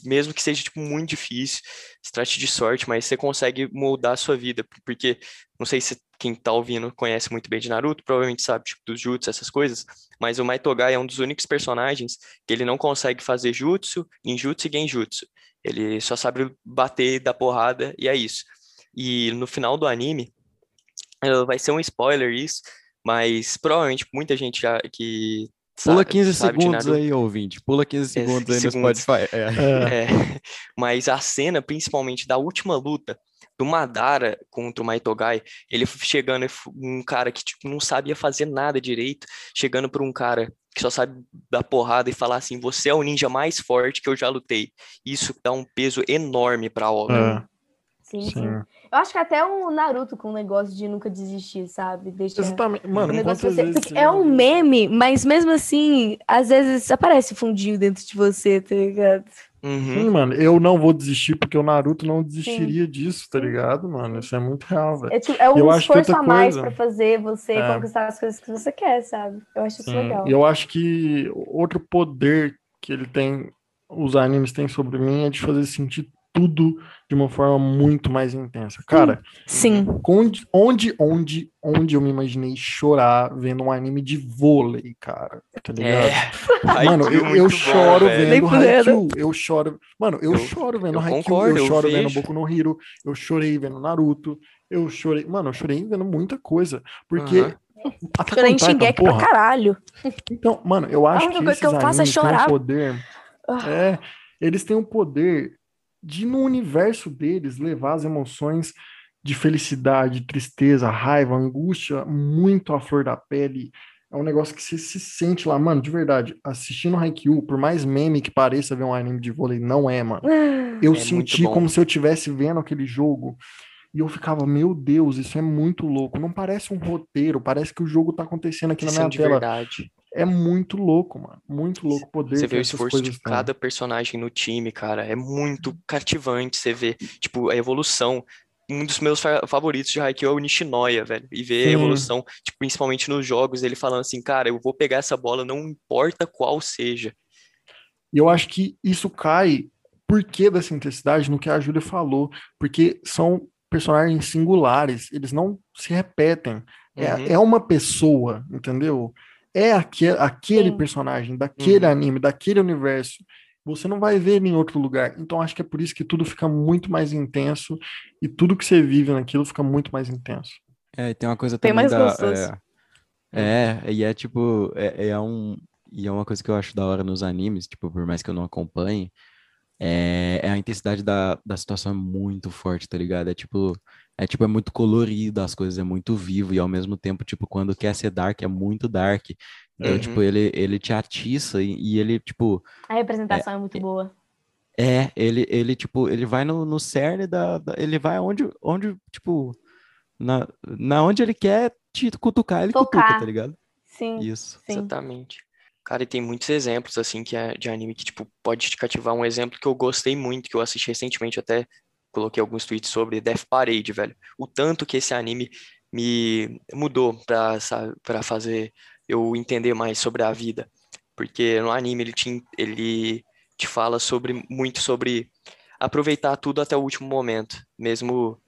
mesmo que seja tipo muito difícil, se trate de sorte, mas você consegue moldar a sua vida, porque não sei se quem tá ouvindo conhece muito bem de Naruto, provavelmente sabe tipo, dos jutsu, essas coisas, mas o Maitogai é um dos únicos personagens que ele não consegue fazer jutsu, ninjutsu e genjutsu. Ele só sabe bater, dar porrada e é isso. E no final do anime, eh, vai ser um spoiler isso, mas provavelmente muita gente já que Pula 15 segundos aí, ouvinte. Pula 15 segundos é, aí segundos. no Spotify. É. *laughs* É. Mas a cena, principalmente da última luta do Madara contra o Maitogai, ele chegando, um cara que tipo, não sabia fazer nada direito, chegando para um cara que só sabe dar porrada e falar assim: você é o ninja mais forte que eu já lutei. Isso dá um peso enorme para a obra. Sim, sim, sim. Eu acho que até o Naruto com o negócio de nunca desistir, sabe? Deixa Exatamente. Mano, negócio você... vezes... É um meme, mas mesmo assim, às vezes aparece fundinho dentro de você, tá ligado? Uhum. Sim, mano, eu não vou desistir porque o Naruto não desistiria Sim. disso, tá ligado, mano? Isso é muito real, velho. É, tipo, é um eu esforço a mais coisa... pra fazer você é. conquistar as coisas que você quer, sabe? Eu acho Sim. isso legal. E eu acho que outro poder que ele tem, os animes têm sobre mim, é de fazer sentir tudo de uma forma muito mais intensa. Cara, sim. Onde, onde, onde, onde eu me imaginei chorar vendo um anime de vôlei, cara? Tá ligado? É. Mano, eu, eu choro bom, vendo Haikyuu, eu choro. Mano, eu, eu choro vendo eu Haikyuu, concordo, eu choro vendo Boku no Hero, eu chorei vendo Naruto, eu chorei. Mano, eu chorei vendo muita coisa. Porque. Uhum. Chorei em Shingeki pra caralho. Então, mano, eu acho que esses que eu faço é chorar. têm um poder. Ah. É, eles têm um poder de no universo deles levar as emoções de felicidade, tristeza, raiva, angústia muito à flor da pele. É um negócio que você se sente lá, mano, de verdade. Assistindo Haikyuu, por mais meme que pareça ver um anime de vôlei, não é, mano. Eu é senti como se eu estivesse vendo aquele jogo. E eu ficava, meu Deus, isso é muito louco. Não parece um roteiro, parece que o jogo tá acontecendo aqui na minha tela. Verdade é muito louco, mano. Muito louco poder. Você vê o esforço de cada personagem no time, cara. É muito cativante. Você vê, tipo, a evolução. Um dos meus favoritos de Haikyuu é o Nishinoya, velho. E ver Sim. a evolução, tipo, principalmente nos jogos, ele falando assim, cara, eu vou pegar essa bola, não importa qual seja. E eu acho que isso cai, por que dessa intensidade, no que a Júlia falou. Porque são personagens singulares, eles não se repetem. É, uhum. é uma pessoa, entendeu? É aquele, aquele personagem, daquele uhum. anime, daquele universo. você não vai ver em outro lugar. Então acho que é por isso que tudo fica muito mais intenso e tudo que você vive naquilo fica muito mais intenso. É, e tem uma coisa Bem também mais da. gostoso. É, é, e é tipo, é, é um. E é uma coisa que eu acho da hora nos animes, tipo, por mais que eu não acompanhe, é, é a intensidade da, da situação é muito forte, tá ligado? É tipo, é tipo, é muito colorido, as coisas é muito vivo, e ao mesmo tempo, tipo, quando quer ser dark, é muito dark. Então, Uhum. tipo, ele, ele te atiça e, e ele, tipo, A representação é, muito boa. é, ele, ele, tipo, ele vai no, no cerne da, da- Ele vai onde, onde tipo, na, na onde ele quer te cutucar, ele cutuca, Tocar. tá ligado? Sim, Isso. sim. Exatamente. Cara, e tem muitos exemplos, assim, que é de anime que, tipo, pode te cativar. Um exemplo que eu gostei muito, que eu assisti recentemente, até coloquei alguns tweets sobre Death Parade, velho. O tanto que esse anime me mudou pra, sabe, pra fazer eu entender mais sobre a vida. Porque no anime ele te, ele te fala sobre, muito sobre aproveitar tudo até o último momento. Mesmo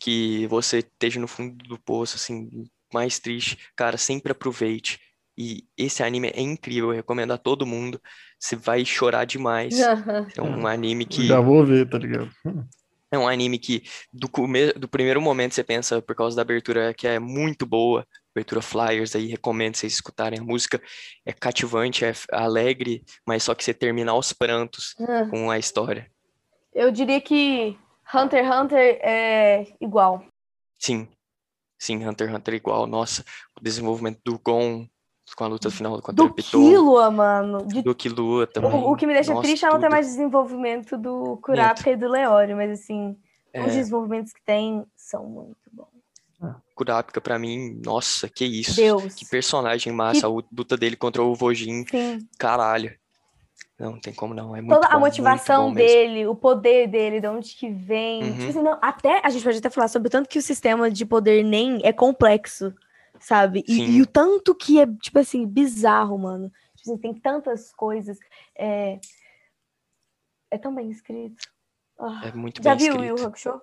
que você esteja no fundo do poço, assim, mais triste, cara, sempre aproveite. E esse anime é incrível, eu recomendo a todo mundo. Você vai chorar demais. *laughs* É um anime que Já vou ver, tá ligado? é um anime que do, come... do primeiro momento você pensa, por causa da abertura, que é muito boa. Abertura Flyers aí, recomendo vocês escutarem. A música é cativante, é alegre, mas só que você termina aos prantos com a história. Eu diria que Hunter x Hunter é igual. Sim, sim, Hunter x Hunter é igual. Nossa, o desenvolvimento do Gon com a luta final contra o Do Piton, Killua, mano. De- do Killua também. O, o que me deixa Nossa, triste é não ter mais desenvolvimento do Kurapika e do Leório, mas assim, É. os desenvolvimentos que tem são muito bons. Kurapika pra mim, nossa, que isso. Deus. Que personagem massa, a luta dele contra o Vojin, Sim. caralho. Não, tem como não, é muito Toda a bom, muito motivação dele, o poder dele, de onde que vem. Uhum. Tipo assim, não, até a gente pode até falar sobre o tanto que o sistema de poder nem é complexo, sabe? E, e o tanto que é, tipo assim, bizarro, mano. Tipo assim, tem tantas coisas. É, é tão bem escrito. Ah. É muito Já bem viu o Yu escrito. Hakusho?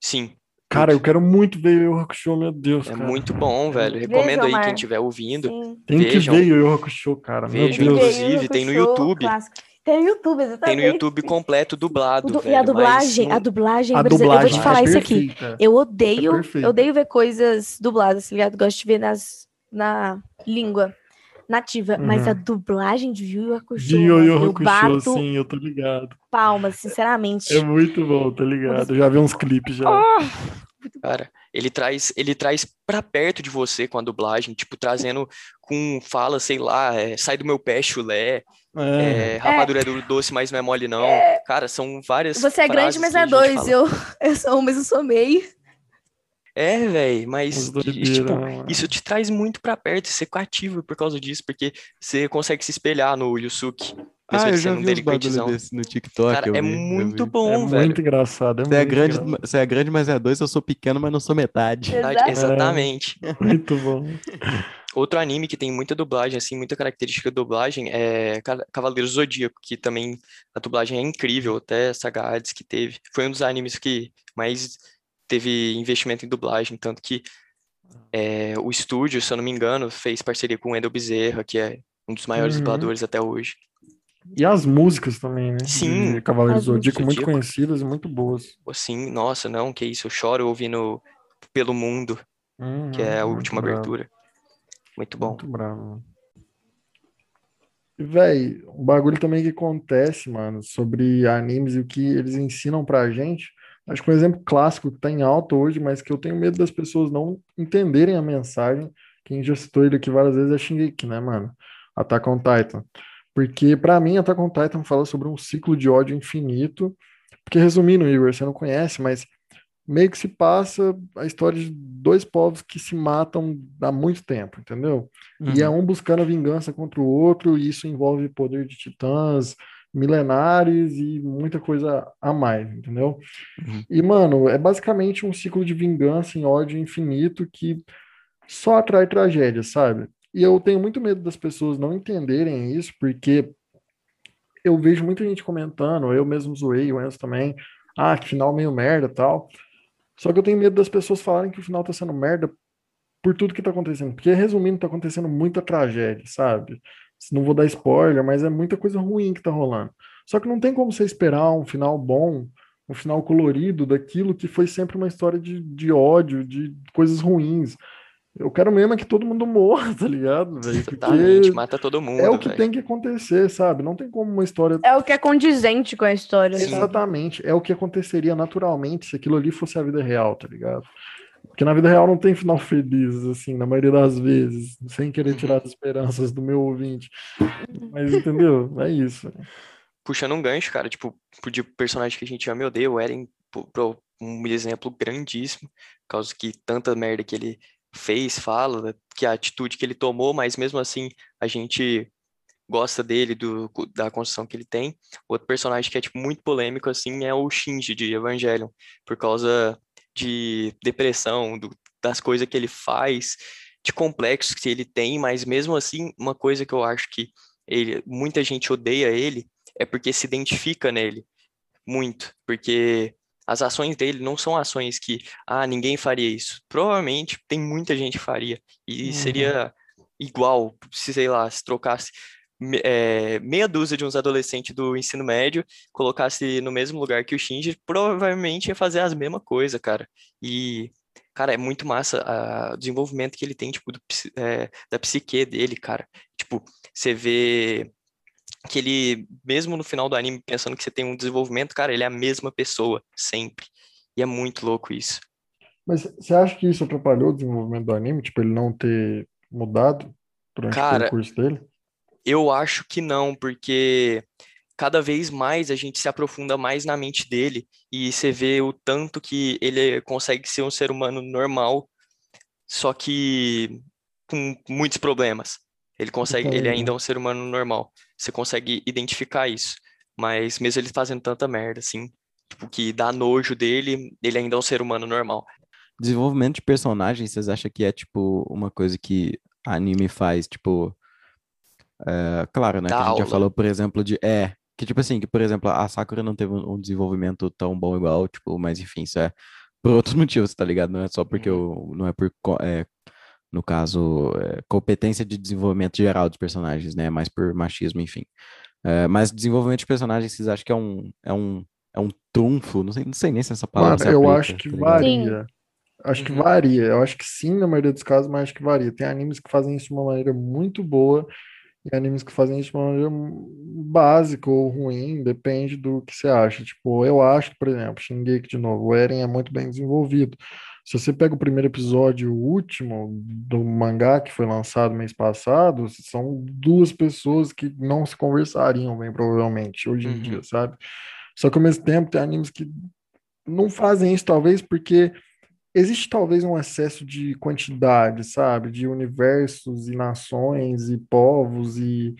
Sim, Cara, eu quero muito ver o Yu Hakusho, meu Deus, é cara. muito bom, velho. Vejam, Recomendo aí quem estiver ouvindo. Sim. Tem que Vejam. ver o Yu Hakusho, cara. Meu Vejam, Deus. inclusive, tem no YouTube. clássico. Tem no YouTube, Tem exatamente. no YouTube completo dublado, du- velho. e a mas dublagem, não- a dublagem, A brasileira- eu vou dublagem te falar é isso aqui. Eu odeio, É eu odeio ver coisas dubladas, tá ligado? Gosto de ver nas, na língua nativa, mas Uhum. a dublagem de Yu Yu Hakusho, De Yu Yu eu Hakusho, bato sim, eu tô ligado. palmas, sinceramente. É muito bom, tá ligado? Eu já vi uns clipes já. Cara, ele traz, ele traz pra perto de você com a dublagem, tipo, trazendo com fala, sei lá, é, sai do meu pé, chulé, É. é, rapadura é do- doce, mas não é mole não. Cara, são várias Você é grande, mas é dois. Eu, *laughs* eu sou um, mas eu sou meio. É, velho, mas tipo, mano. isso te traz muito pra perto, você cativa por causa disso, porque você consegue se espelhar no Yusuke, Ah, eu já um vi uns bagulho desse no TikTok. Cara, eu é vi, muito bom, É velho. muito engraçado. É Você é, muito grande, engraçado. você é grande, mas é dois, eu sou pequeno, mas não sou metade. Exato. Exatamente. *laughs* Muito bom. Outro anime que tem muita dublagem, assim, muita característica de dublagem é Ca- Cavaleiro Zodíaco, que também a dublagem é incrível, até essa Hades que teve. Foi um dos animes que mais teve investimento em dublagem, tanto que é, o estúdio, se eu não me engano, fez parceria com o Wendel Bezerra, que é um dos maiores Uhum. dubladores até hoje. E as músicas também, né? Sim, De Cavaleiro as Zodíaco, muito Zodíaco. conhecidas e muito boas. Assim, nossa, não, que isso, eu choro ouvindo Pelo Mundo, que é a Uhum, última bravo, abertura. Muito bom. Muito bravo. E, véi, um bagulho também que acontece, mano, sobre animes e o que eles ensinam pra gente. Acho que um exemplo clássico que tá em alta hoje, mas que eu tenho medo das pessoas não entenderem a mensagem. Quem já citou ele aqui várias vezes é Shingeki, né, mano? Attack on Titan. Porque pra mim, Attack on Titan fala sobre um ciclo de ódio infinito. Porque resumindo, Igor, você não conhece, mas meio que se passa a história de dois povos que se matam há muito tempo, entendeu? E é um buscando a vingança contra o outro, e isso envolve poder de titãs milenares e muita coisa a mais, entendeu? Uhum. E, mano, é basicamente um ciclo de vingança em ódio infinito que só atrai tragédia, sabe? E eu tenho muito medo das pessoas não entenderem isso, porque eu vejo muita gente comentando, eu mesmo zoei, o Enzo também, ah, que final meio merda tal. Só que eu tenho medo das pessoas falarem que o final tá sendo merda por tudo que tá acontecendo. Porque, resumindo, tá acontecendo muita tragédia, sabe? Não vou dar spoiler, mas é muita coisa ruim que tá rolando. Só que não tem como você esperar um final bom, um final colorido daquilo que foi sempre uma história de, de ódio, de coisas ruins. Eu quero mesmo é que todo mundo morra, *laughs* tá ligado, velho? Exatamente, mata todo mundo. É o que véio. tem que acontecer, sabe? Não tem como uma história. É o que é condizente com a história. sabe? Exatamente. É o que aconteceria naturalmente se aquilo ali fosse a vida real, tá ligado? Porque na vida real não tem final feliz, assim, na maioria das vezes, sem querer tirar as esperanças do meu ouvinte. Mas entendeu? É isso. Puxando um gancho, cara, tipo, de personagem que a gente ama e odeia, o Eren, um exemplo grandíssimo, por causa que tanta merda que ele fez, fala, que a atitude que ele tomou, mas mesmo assim a gente gosta dele, do, da construção que ele tem. Outro personagem que é tipo, muito polêmico assim é o Shinji de Evangelion, por causa de depressão, do, das coisas que ele faz, de complexos que ele tem, mas mesmo assim, uma coisa que eu acho que ele, muita gente odeia ele é porque se identifica nele muito, porque as ações dele não são ações que, ah, ninguém faria isso. Provavelmente tem muita gente que faria. E Uhum. seria igual, se sei lá, se trocasse é, meia dúzia de uns adolescentes do ensino médio, colocasse no mesmo lugar que o Shinji, provavelmente ia fazer as mesmas coisas, cara. E, cara, é muito massa o desenvolvimento que ele tem, tipo, do é, da psique dele, cara. Tipo, você vê que ele, mesmo no final do anime, pensando que você tem um desenvolvimento, cara, ele é a mesma pessoa, sempre. E é muito louco isso. Mas você acha que isso atrapalhou o desenvolvimento do anime? Tipo, ele não ter mudado durante o Cara, percurso dele? Eu acho que não, porque cada vez mais a gente se aprofunda mais na mente dele e você vê o tanto que ele consegue ser um ser humano normal, só que com muitos problemas. Ele consegue, ele ainda é um ser humano normal. Você consegue identificar isso. Mas mesmo ele fazendo tanta merda, assim, tipo, que dá nojo dele, ele ainda é um ser humano normal. Desenvolvimento de personagens, vocês acham que é, tipo, uma coisa que anime faz, tipo... é, claro, né, que a gente já aula. falou, por exemplo, de... É, que tipo assim, que por exemplo, a Sakura não teve um desenvolvimento tão bom igual, tipo, mas enfim, isso é por outros *laughs* motivos, tá ligado? Não é só porque Uhum. eu... Não é por... é, no caso, é, competência de desenvolvimento geral dos personagens, né? Mais por machismo, enfim. É, mas desenvolvimento de personagens, vocês acham que é um, é um, é um trunfo? Não sei, não sei nem se essa palavra se eu aplica, acho que tá varia. Acho que Uhum. varia. Eu acho que sim, na maioria dos casos, mas acho que varia. Tem animes que fazem isso de uma maneira muito boa e animes que fazem isso de uma maneira básica ou ruim, depende do que você acha. Tipo, eu acho que, por exemplo, Shingeki de novo, o Eren é muito bem desenvolvido. Se você pega o primeiro episódio, o último do mangá que foi lançado mês passado, são duas pessoas que não se conversariam bem, provavelmente, hoje em Uhum. dia, sabe? Só que ao mesmo tempo tem animes que não fazem isso, talvez porque existe talvez um excesso de quantidade, sabe? De universos e nações e povos e,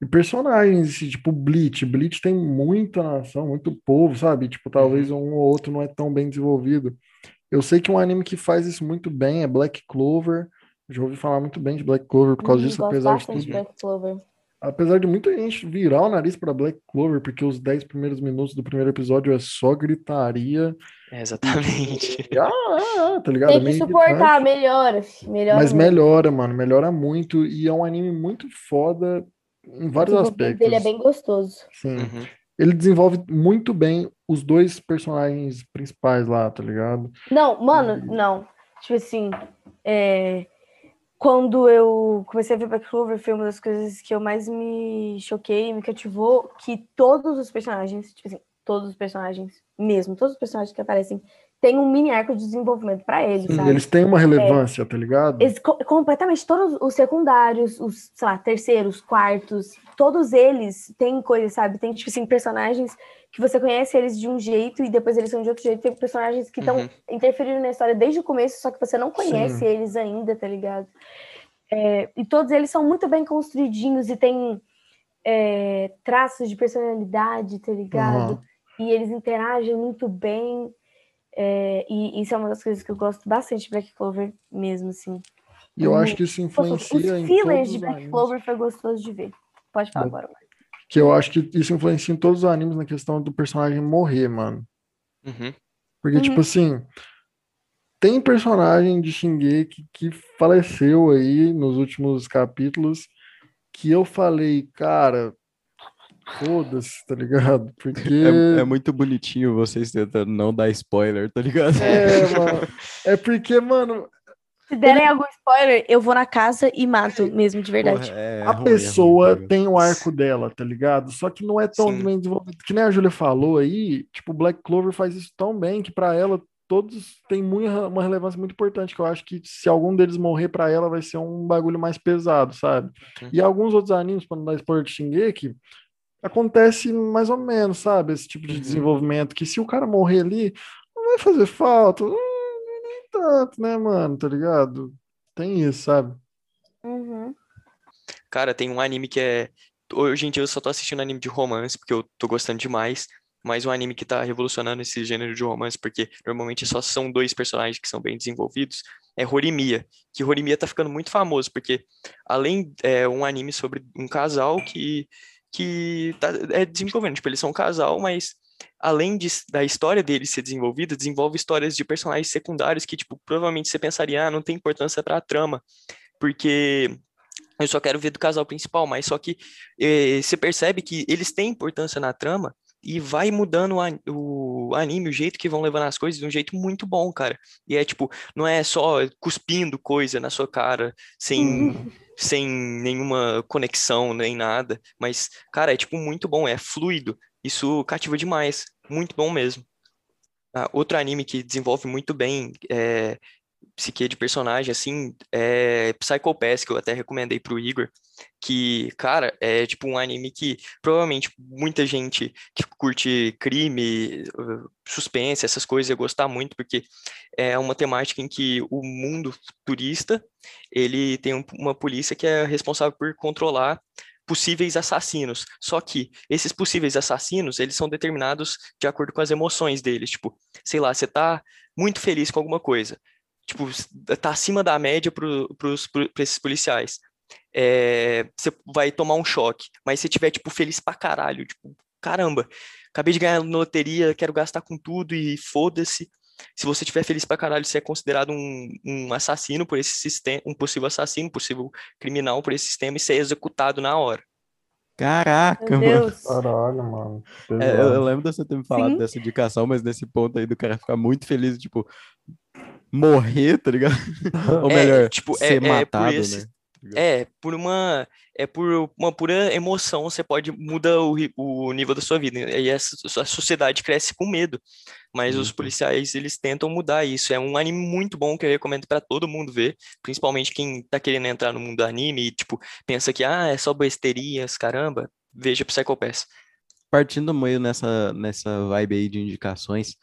e personagens, assim, tipo Bleach. Bleach tem muita nação, muito povo, sabe? Tipo, talvez um ou outro não é tão bem desenvolvido. Eu sei que um anime que faz isso muito bem é Black Clover. Já ouvi falar muito bem de Black Clover por causa Hum, disso, gosto apesar de tudo. Black Clover. Apesar de muita gente virar o nariz para Black Clover, porque os 10 primeiros minutos do primeiro episódio é só gritaria. É, exatamente. *laughs* E, ah, ah, ah, tá ligado? É Tem que meio suportar, melhora. Melhora Mas muito. melhora, mano, melhora muito. E é um anime muito foda em vários desenvolvimento aspectos. dele é bem gostoso. Sim. Uhum. Ele desenvolve muito bem os dois personagens principais lá, tá ligado? Não, mano, não. Tipo assim, é, quando eu comecei a ver Black Clover, foi uma das coisas que eu mais me choquei, me cativou, que todos os personagens, tipo assim, todos os personagens, mesmo, todos os personagens que aparecem, têm um mini arco de desenvolvimento pra eles, Sim, sabe? eles têm uma relevância, tá ligado? Eles co- completamente todos os secundários, os, sei lá, terceiros, quartos, todos eles têm coisas, sabe? Tem, tipo assim, personagens que você conhece eles de um jeito e depois eles são de outro jeito. Tem personagens que estão Uhum. interferindo na história desde o começo, só que você não conhece Sim. eles ainda, tá ligado? É, e todos eles são muito bem construidinhos e têm é, traços de personalidade, tá ligado? Aham. E eles interagem muito bem. É, e isso é uma das coisas que eu gosto bastante de Black Clover mesmo, assim. E eu Hum, acho que isso. Os influencia em fillers todos de os Black. Clover foi gostoso de ver. Pode falar Bom. agora. Marcos. Que eu acho que isso influencia em todos os animes na questão do personagem morrer, mano. Uhum. Porque, Uhum. tipo assim, tem personagem de Shingeki que faleceu aí nos últimos capítulos que eu falei, cara, foda-se, tá ligado? Porque. É, é, muito bonitinho vocês tentando não dar spoiler, tá ligado? É, *laughs* mano. É porque, mano. Se derem algum spoiler, eu vou na casa e mato mesmo, de verdade. Porra, é a ruim, pessoa é ruim, tem o arco dela, tá ligado? Só que não é tão Sim. bem desenvolvido. Que nem a Júlia falou aí, tipo, Black Clover faz isso tão bem que para ela todos têm muito, uma relevância muito importante, que eu acho que se algum deles morrer para ela vai ser um bagulho mais pesado, sabe? Uhum. E alguns outros animes, para não dar spoiler de Shingeki, acontece mais ou menos, sabe? Esse tipo de uhum. desenvolvimento, que se o cara morrer ali, não vai fazer falta, nem tanto, né, mano, tá ligado? Tem isso, sabe? Uhum. Cara, tem um anime que é. Hoje em dia eu só tô assistindo anime de romance, porque eu tô gostando demais mas um anime que está revolucionando esse gênero de romance, porque normalmente só são dois personagens que são bem desenvolvidos, é Horimiya, que Horimiya tá ficando muito famoso, porque além é um anime sobre um casal que, que tá, é desenvolvendo, tipo, eles são um casal, mas além de, da história deles ser desenvolvida, desenvolve histórias de personagens secundários que, tipo, provavelmente você pensaria, ah, não tem importância para a trama, porque eu só quero ver do casal principal, mas só que eh, você percebe que eles têm importância na trama, e vai mudando o, anime, o jeito que vão levando as coisas de um jeito muito bom, cara. E é tipo, não é só cuspindo coisa na sua cara, sem, sem nenhuma conexão nem nada, mas, cara, é tipo muito bom, é fluido. Isso cativa demais, muito bom mesmo. Ah, outro anime que desenvolve muito bem é, psique de personagem, assim, é Psycho Pass, que eu até recomendei pro Igor, que, cara, é tipo um anime que provavelmente muita gente que curte crime, suspense, essas coisas ia gostar muito, porque é uma temática em que o mundo turista, ele tem uma polícia que é responsável por controlar possíveis assassinos. Só que esses possíveis assassinos, eles são determinados de acordo com as emoções deles. Tipo, sei lá, você tá muito feliz com alguma coisa tipo, tá acima da média para esses policiais. É, você vai tomar um choque, mas se tiver, tipo, feliz pra caralho, tipo, caramba, acabei de ganhar na loteria, quero gastar com tudo e foda-se. Se você tiver feliz pra caralho, você é considerado um, um assassino por esse sistema, um possível assassino, possível criminal por esse sistema e ser executado na hora. Caraca, mano. Caralho, mano. É, eu, eu, lembro de você ter me falado Sim. dessa indicação, mas nesse ponto aí do cara ficar muito feliz, tipo, morrer, tá ligado? *laughs* Ou é, melhor, tipo, ser é, matado, é esse, né? É, por uma é por uma pura emoção, você pode mudar o, o nível da sua vida. E essa, a sociedade cresce com medo. Mas uhum. os policiais, eles tentam mudar isso. É um anime muito bom que eu recomendo para todo mundo ver, principalmente quem tá querendo entrar no mundo do anime e tipo, pensa que ah, é só besteirinhas, caramba. Veja Psycho Pass. Partindo meio nessa nessa vibe aí de indicações,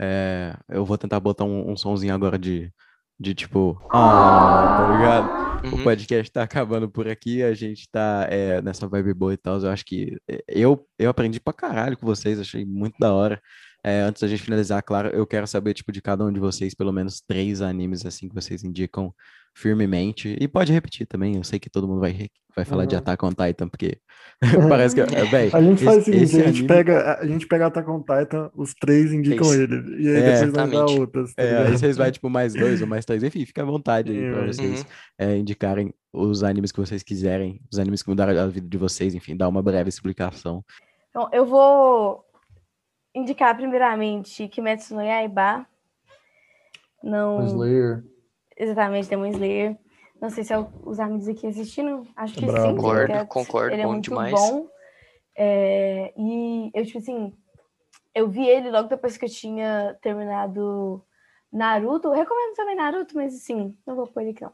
é, eu vou tentar botar um, um sonzinho agora de, de tipo, ah, tá ligado? Uhum. O podcast tá acabando por aqui, a gente tá é, nessa vibe boa e tal. Eu acho que é, eu, eu aprendi pra caralho com vocês, achei muito da hora. É, antes da gente finalizar, claro, eu quero saber, tipo, de cada um de vocês, pelo menos três animes, assim, que vocês indicam firmemente. E pode repetir também, eu sei que todo mundo vai, vai falar uhum. de Attack on Titan, porque *laughs* parece que, é, véi, A gente faz esse, o seguinte, a gente, anime... pega, a gente pega Attack on Titan, os três indicam ele, e aí é, depois vai dar outras. Tá é, aí vocês vai, tipo, mais dois ou mais três, enfim, fica à vontade aí pra vocês uhum. é, indicarem os animes que vocês quiserem, os animes que mudaram a vida de vocês, enfim, dar uma breve explicação. Então, eu vou indicar primeiramente Kimetsu no Yaiba. Não... Slayer. Exatamente, Demon Slayer. Não sei se é os amigos aqui assistindo, acho que Bravo. sim. Concordo, é, concordo, ele é muito demais. bom. É, e eu, tipo assim, eu vi ele logo depois que eu tinha terminado Naruto. Eu recomendo também Naruto, mas assim, não vou pôr ele aqui não.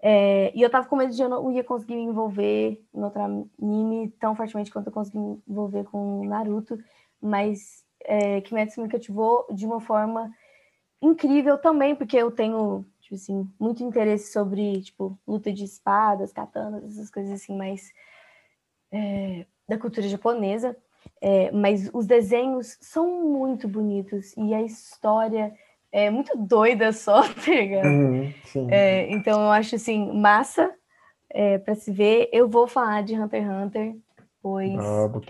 É, e eu tava com medo de eu não ia conseguir me envolver em outro anime tão fortemente quanto eu consegui me envolver com Naruto, mas é, Kimetsu me cativou de uma forma incrível também, porque eu tenho tipo assim, muito interesse sobre, tipo, luta de espadas, katanas, essas coisas assim, mais é, da cultura japonesa. É, mas os desenhos são muito bonitos e a história é muito doida só, *laughs* tá ligado? Uhum, é, então eu acho assim, massa é, para se ver. Eu vou falar de Hunter x Hunter, pois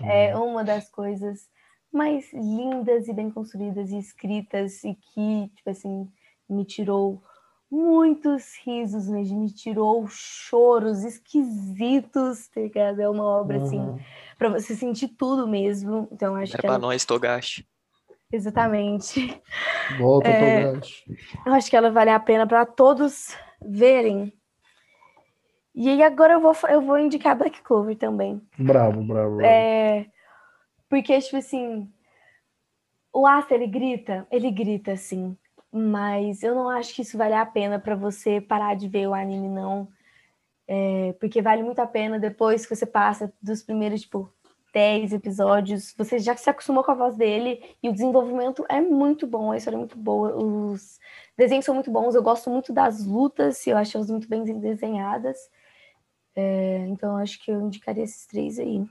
é uma das coisas mais lindas e bem construídas e escritas e que, tipo assim, me tirou muitos risos mesmo, me tirou choros esquisitos, tá ligado? É uma obra, assim, Uhum. pra você sentir tudo mesmo. Então, acho Era que pra ela... nós, Togashi. Exatamente. Volta, É. Togashi. Eu acho que ela vale a pena para todos verem. E aí agora eu vou, eu vou indicar Black Clover também. Bravo, bravo. bravo. É, porque, tipo assim, o Asta, ele grita, ele grita, assim, mas eu não acho que isso vale a pena para você parar de ver o anime, não. É, porque vale muito a pena depois que você passa dos primeiros, tipo, 10 episódios, você já se acostumou com a voz dele e o desenvolvimento é muito bom, a história é muito boa, os desenhos são muito bons, eu gosto muito das lutas, eu acho elas muito bem desenhadas. É, então, acho que eu indicaria esses três aí.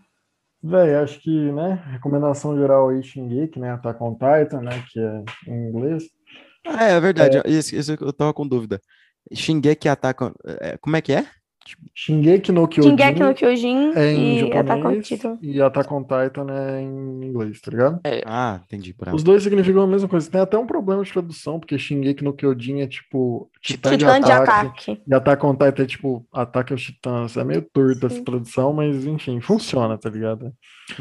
Véi, acho que, né, recomendação geral aí, Shingeki, né, Attack on Titan, né, que é em inglês. Ah, é, é verdade. Isso, isso eu tava com dúvida. Shingeki ataca. é, Como é que é? Shingeki no Kyojin Shingeki no Kyojin é em e Attack on japonês Titan. e Attack on Titan é em inglês, tá ligado? Ah, entendi. Os dois significam a mesma coisa. Tem até um problema de tradução, porque Shingeki no Kyojin é tipo Titã de Titã de ataque. ataque. E Attack on Titan é tipo Ataque aos Titãs. É meio torto essa Sim. tradução, mas enfim, funciona, tá ligado?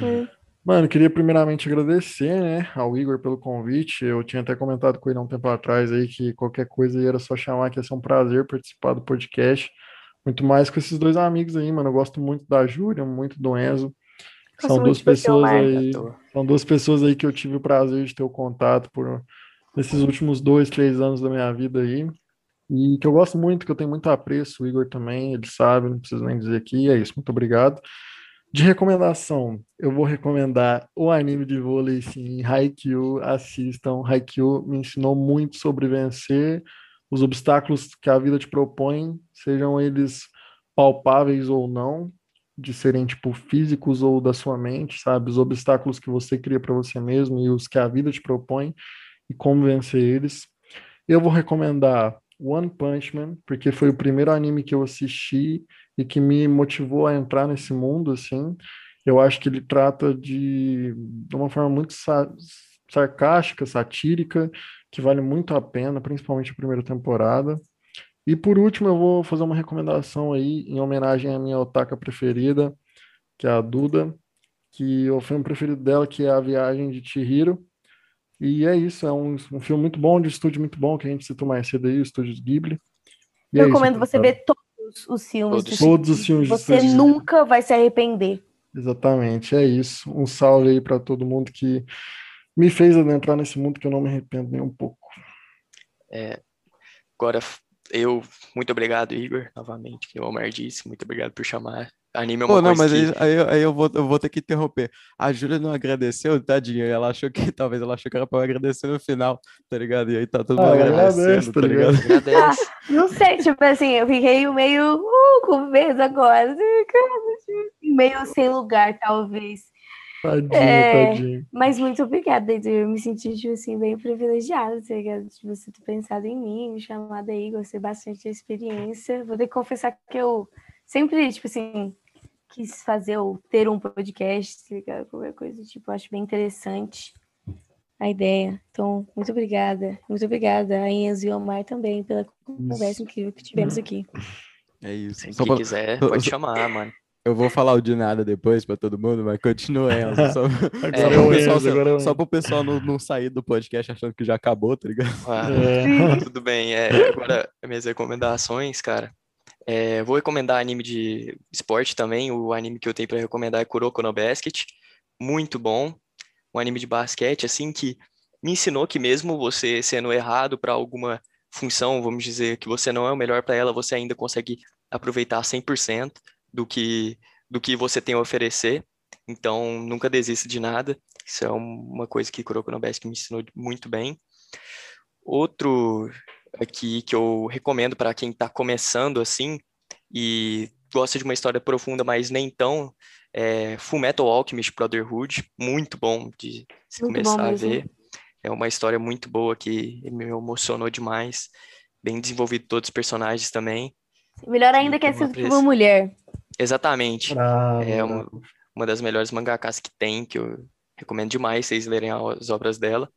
Hum. Mano, queria primeiramente agradecer, né, ao Igor pelo convite. Eu tinha até comentado com ele há um tempo atrás aí que qualquer coisa aí era só chamar, que ia ser um prazer participar do podcast. Muito mais com esses dois amigos aí, mano. Eu gosto muito da Júlia, muito do Enzo. São duas de você, pessoas aí, são duas pessoas aí que eu tive o prazer de ter o contato por nesses últimos dois, três anos da minha vida aí. E que eu gosto muito, que eu tenho muito apreço, o Igor também, ele sabe, não preciso nem dizer aqui. É isso, muito obrigado. De recomendação, eu vou recomendar o anime de vôlei, sim, Haikyuu, assistam. Haikyuu me ensinou muito sobre vencer os obstáculos que a vida te propõe, sejam eles palpáveis ou não, de serem tipo físicos ou da sua mente, sabe? Os obstáculos que você cria para você mesmo e os que a vida te propõe e como vencer eles. Eu vou recomendar One Punch Man, porque foi o primeiro anime que eu assisti e que me motivou a entrar nesse mundo, assim. Eu acho que ele trata de, de uma forma muito sa- sarcástica, satírica, que vale muito a pena, principalmente a primeira temporada. E por último, eu vou fazer uma recomendação aí, em homenagem à minha otaka preferida, que é a Duda, que o filme preferido dela, que é A Viagem de Chihiro. E é isso, é um, um filme muito bom, de estúdio muito bom, que a gente citou mais cedo aí, o Estúdio Ghibli. E é Eu isso, recomendo você rapaziada. ver todos os filmes. Todos. do Todos os filmes de Você Estúdio nunca vai se arrepender. Exatamente, é isso. Um salve aí para todo mundo que me fez adentrar nesse mundo que eu não me arrependo nem um pouco. Agora, eu, muito obrigado, Igor, novamente, que o Omar disse, muito obrigado por chamar. Anime é uma Pô, não, coisa mas que... aí, aí, eu- aí eu, vou, eu vou ter que interromper. A Júlia não agradeceu, tadinha. Ela achou que, *laughs* talvez ela achou que era pra eu agradecer no final, tá ligado? E aí tá todo mundo Ah, agradecendo, agradece, tá tá ligado? Agradece. Não sei, tipo assim, eu fiquei meio uh, com medo agora. assim, Meio sem lugar, talvez. Tadinho, É. tadinho. Mas muito obrigada. Eu me senti, tipo assim, bem privilegiada, tá ligado? De você ter pensado em mim, me chamado aí, gostei bastante da experiência. Vou ter que confessar que eu sempre, tipo assim, quis fazer ou ter um podcast, tá ligado? Qualquer coisa, tipo, acho bem interessante a ideia. Então, muito obrigada. Muito obrigada a Enzo e ao Omar também pela conversa incrível que tivemos aqui. É isso. Pra- quiser, pode chamar, mano. Eu vou falar o de nada depois pra todo mundo, mas continua, Enzo. Só, Agora só é pro o pessoal, Enzo, agora é o só pro pessoal não, não sair do podcast achando que já acabou, tá ligado? Ah, É. Tudo bem, é, agora minhas recomendações, cara. É, vou recomendar anime de esporte também. O anime que eu tenho para recomendar é Kuroko no Basket. Muito bom. Um anime de basquete, assim, que me ensinou que mesmo você sendo errado para alguma função, vamos dizer, que você não é o melhor para ela, você ainda consegue aproveitar 100% do que, do que você tem a oferecer. Então, nunca desista de nada. Isso é um- uma coisa que Kuroko no Basket me ensinou muito bem. Outro aqui que eu recomendo para quem está começando assim e gosta de uma história profunda, mas nem tão, é Fullmetal Alchemist Brotherhood, muito bom de se Muito começar a ver. É uma história muito boa que me emocionou demais. Bem desenvolvido todos os personagens também. Melhor ainda que é escrito por uma mulher. Exatamente. Bravo, É uma, uma das melhores mangakas que tem, que eu recomendo demais vocês lerem as obras dela.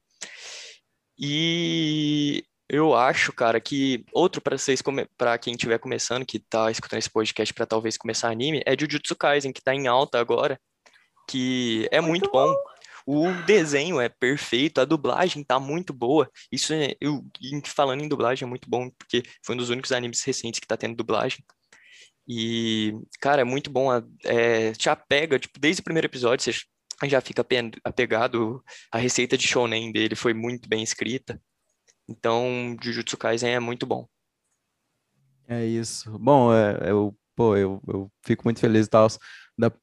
E Eu acho, cara, que outro para vocês, para quem estiver começando, que tá escutando esse podcast para talvez começar anime, é Jujutsu Kaisen, que tá em alta agora, que é muito, muito bom. O desenho é perfeito, a dublagem tá muito boa. Isso é, eu falando em dublagem é muito bom, porque foi um dos únicos animes recentes que tá tendo dublagem. E, cara, é muito bom. É, te apega, tipo, desde o primeiro episódio, você já fica apegado. A receita de shonen dele foi muito bem escrita. Então, Jujutsu Kaisen é muito bom. É isso. Bom, é, eu, pô, eu, eu fico muito feliz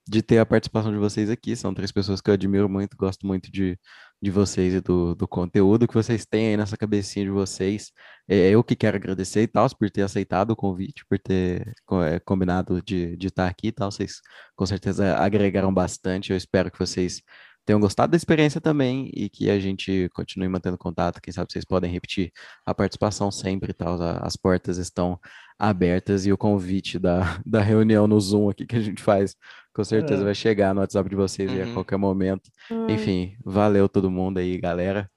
de ter a participação de vocês aqui. São três pessoas que eu admiro muito, gosto muito de, de vocês e do, do conteúdo que vocês têm aí nessa cabecinha de vocês. É, eu que quero agradecer e tal, por ter aceitado o convite, por ter é, combinado de, de estar aqui e tal. Vocês com certeza agregaram bastante. Eu espero que vocês tenham gostado da experiência também e que a gente continue mantendo contato. Quem sabe vocês podem repetir a participação sempre e tal. As portas estão abertas e o convite da, *laughs* da reunião no Zoom aqui que a gente faz com certeza é. vai chegar no WhatsApp de vocês uhum. a qualquer momento. Hum. Enfim, valeu todo mundo aí, galera.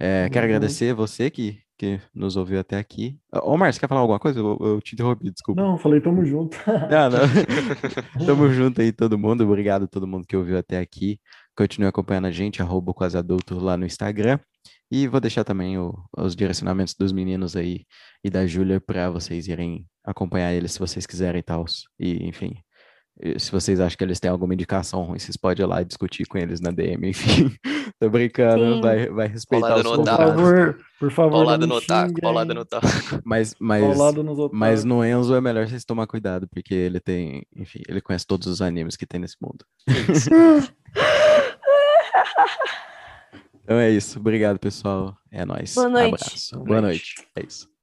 É, uhum. Quero agradecer você que, que nos ouviu até aqui. Ô, Márcio, quer falar alguma coisa? Eu, eu, te interrompi, desculpa. Não, falei tamo junto. ah, não. *laughs* tamo junto aí, todo mundo. Obrigado a todo mundo que ouviu até aqui. Continue acompanhando a gente, arroba quase adulto lá no Instagram. E vou deixar também o, os direcionamentos dos meninos aí e da Júlia para vocês irem acompanhar eles se vocês quiserem e tal. E, enfim, se vocês acham que eles têm alguma indicação ruim, vocês podem ir lá discutir com eles na DM, *laughs* enfim. Tô brincando, vai, vai respeitar os Por favor, por favor. Paulada no taco, paulada no taco. Mas, mas, mas no Enzo é melhor vocês tomar cuidado, porque ele tem, enfim, ele conhece todos os animes que tem nesse mundo. *laughs* então é isso. Obrigado, pessoal. É nóis. Boa noite. Abraço. Boa, Boa noite. noite. É isso.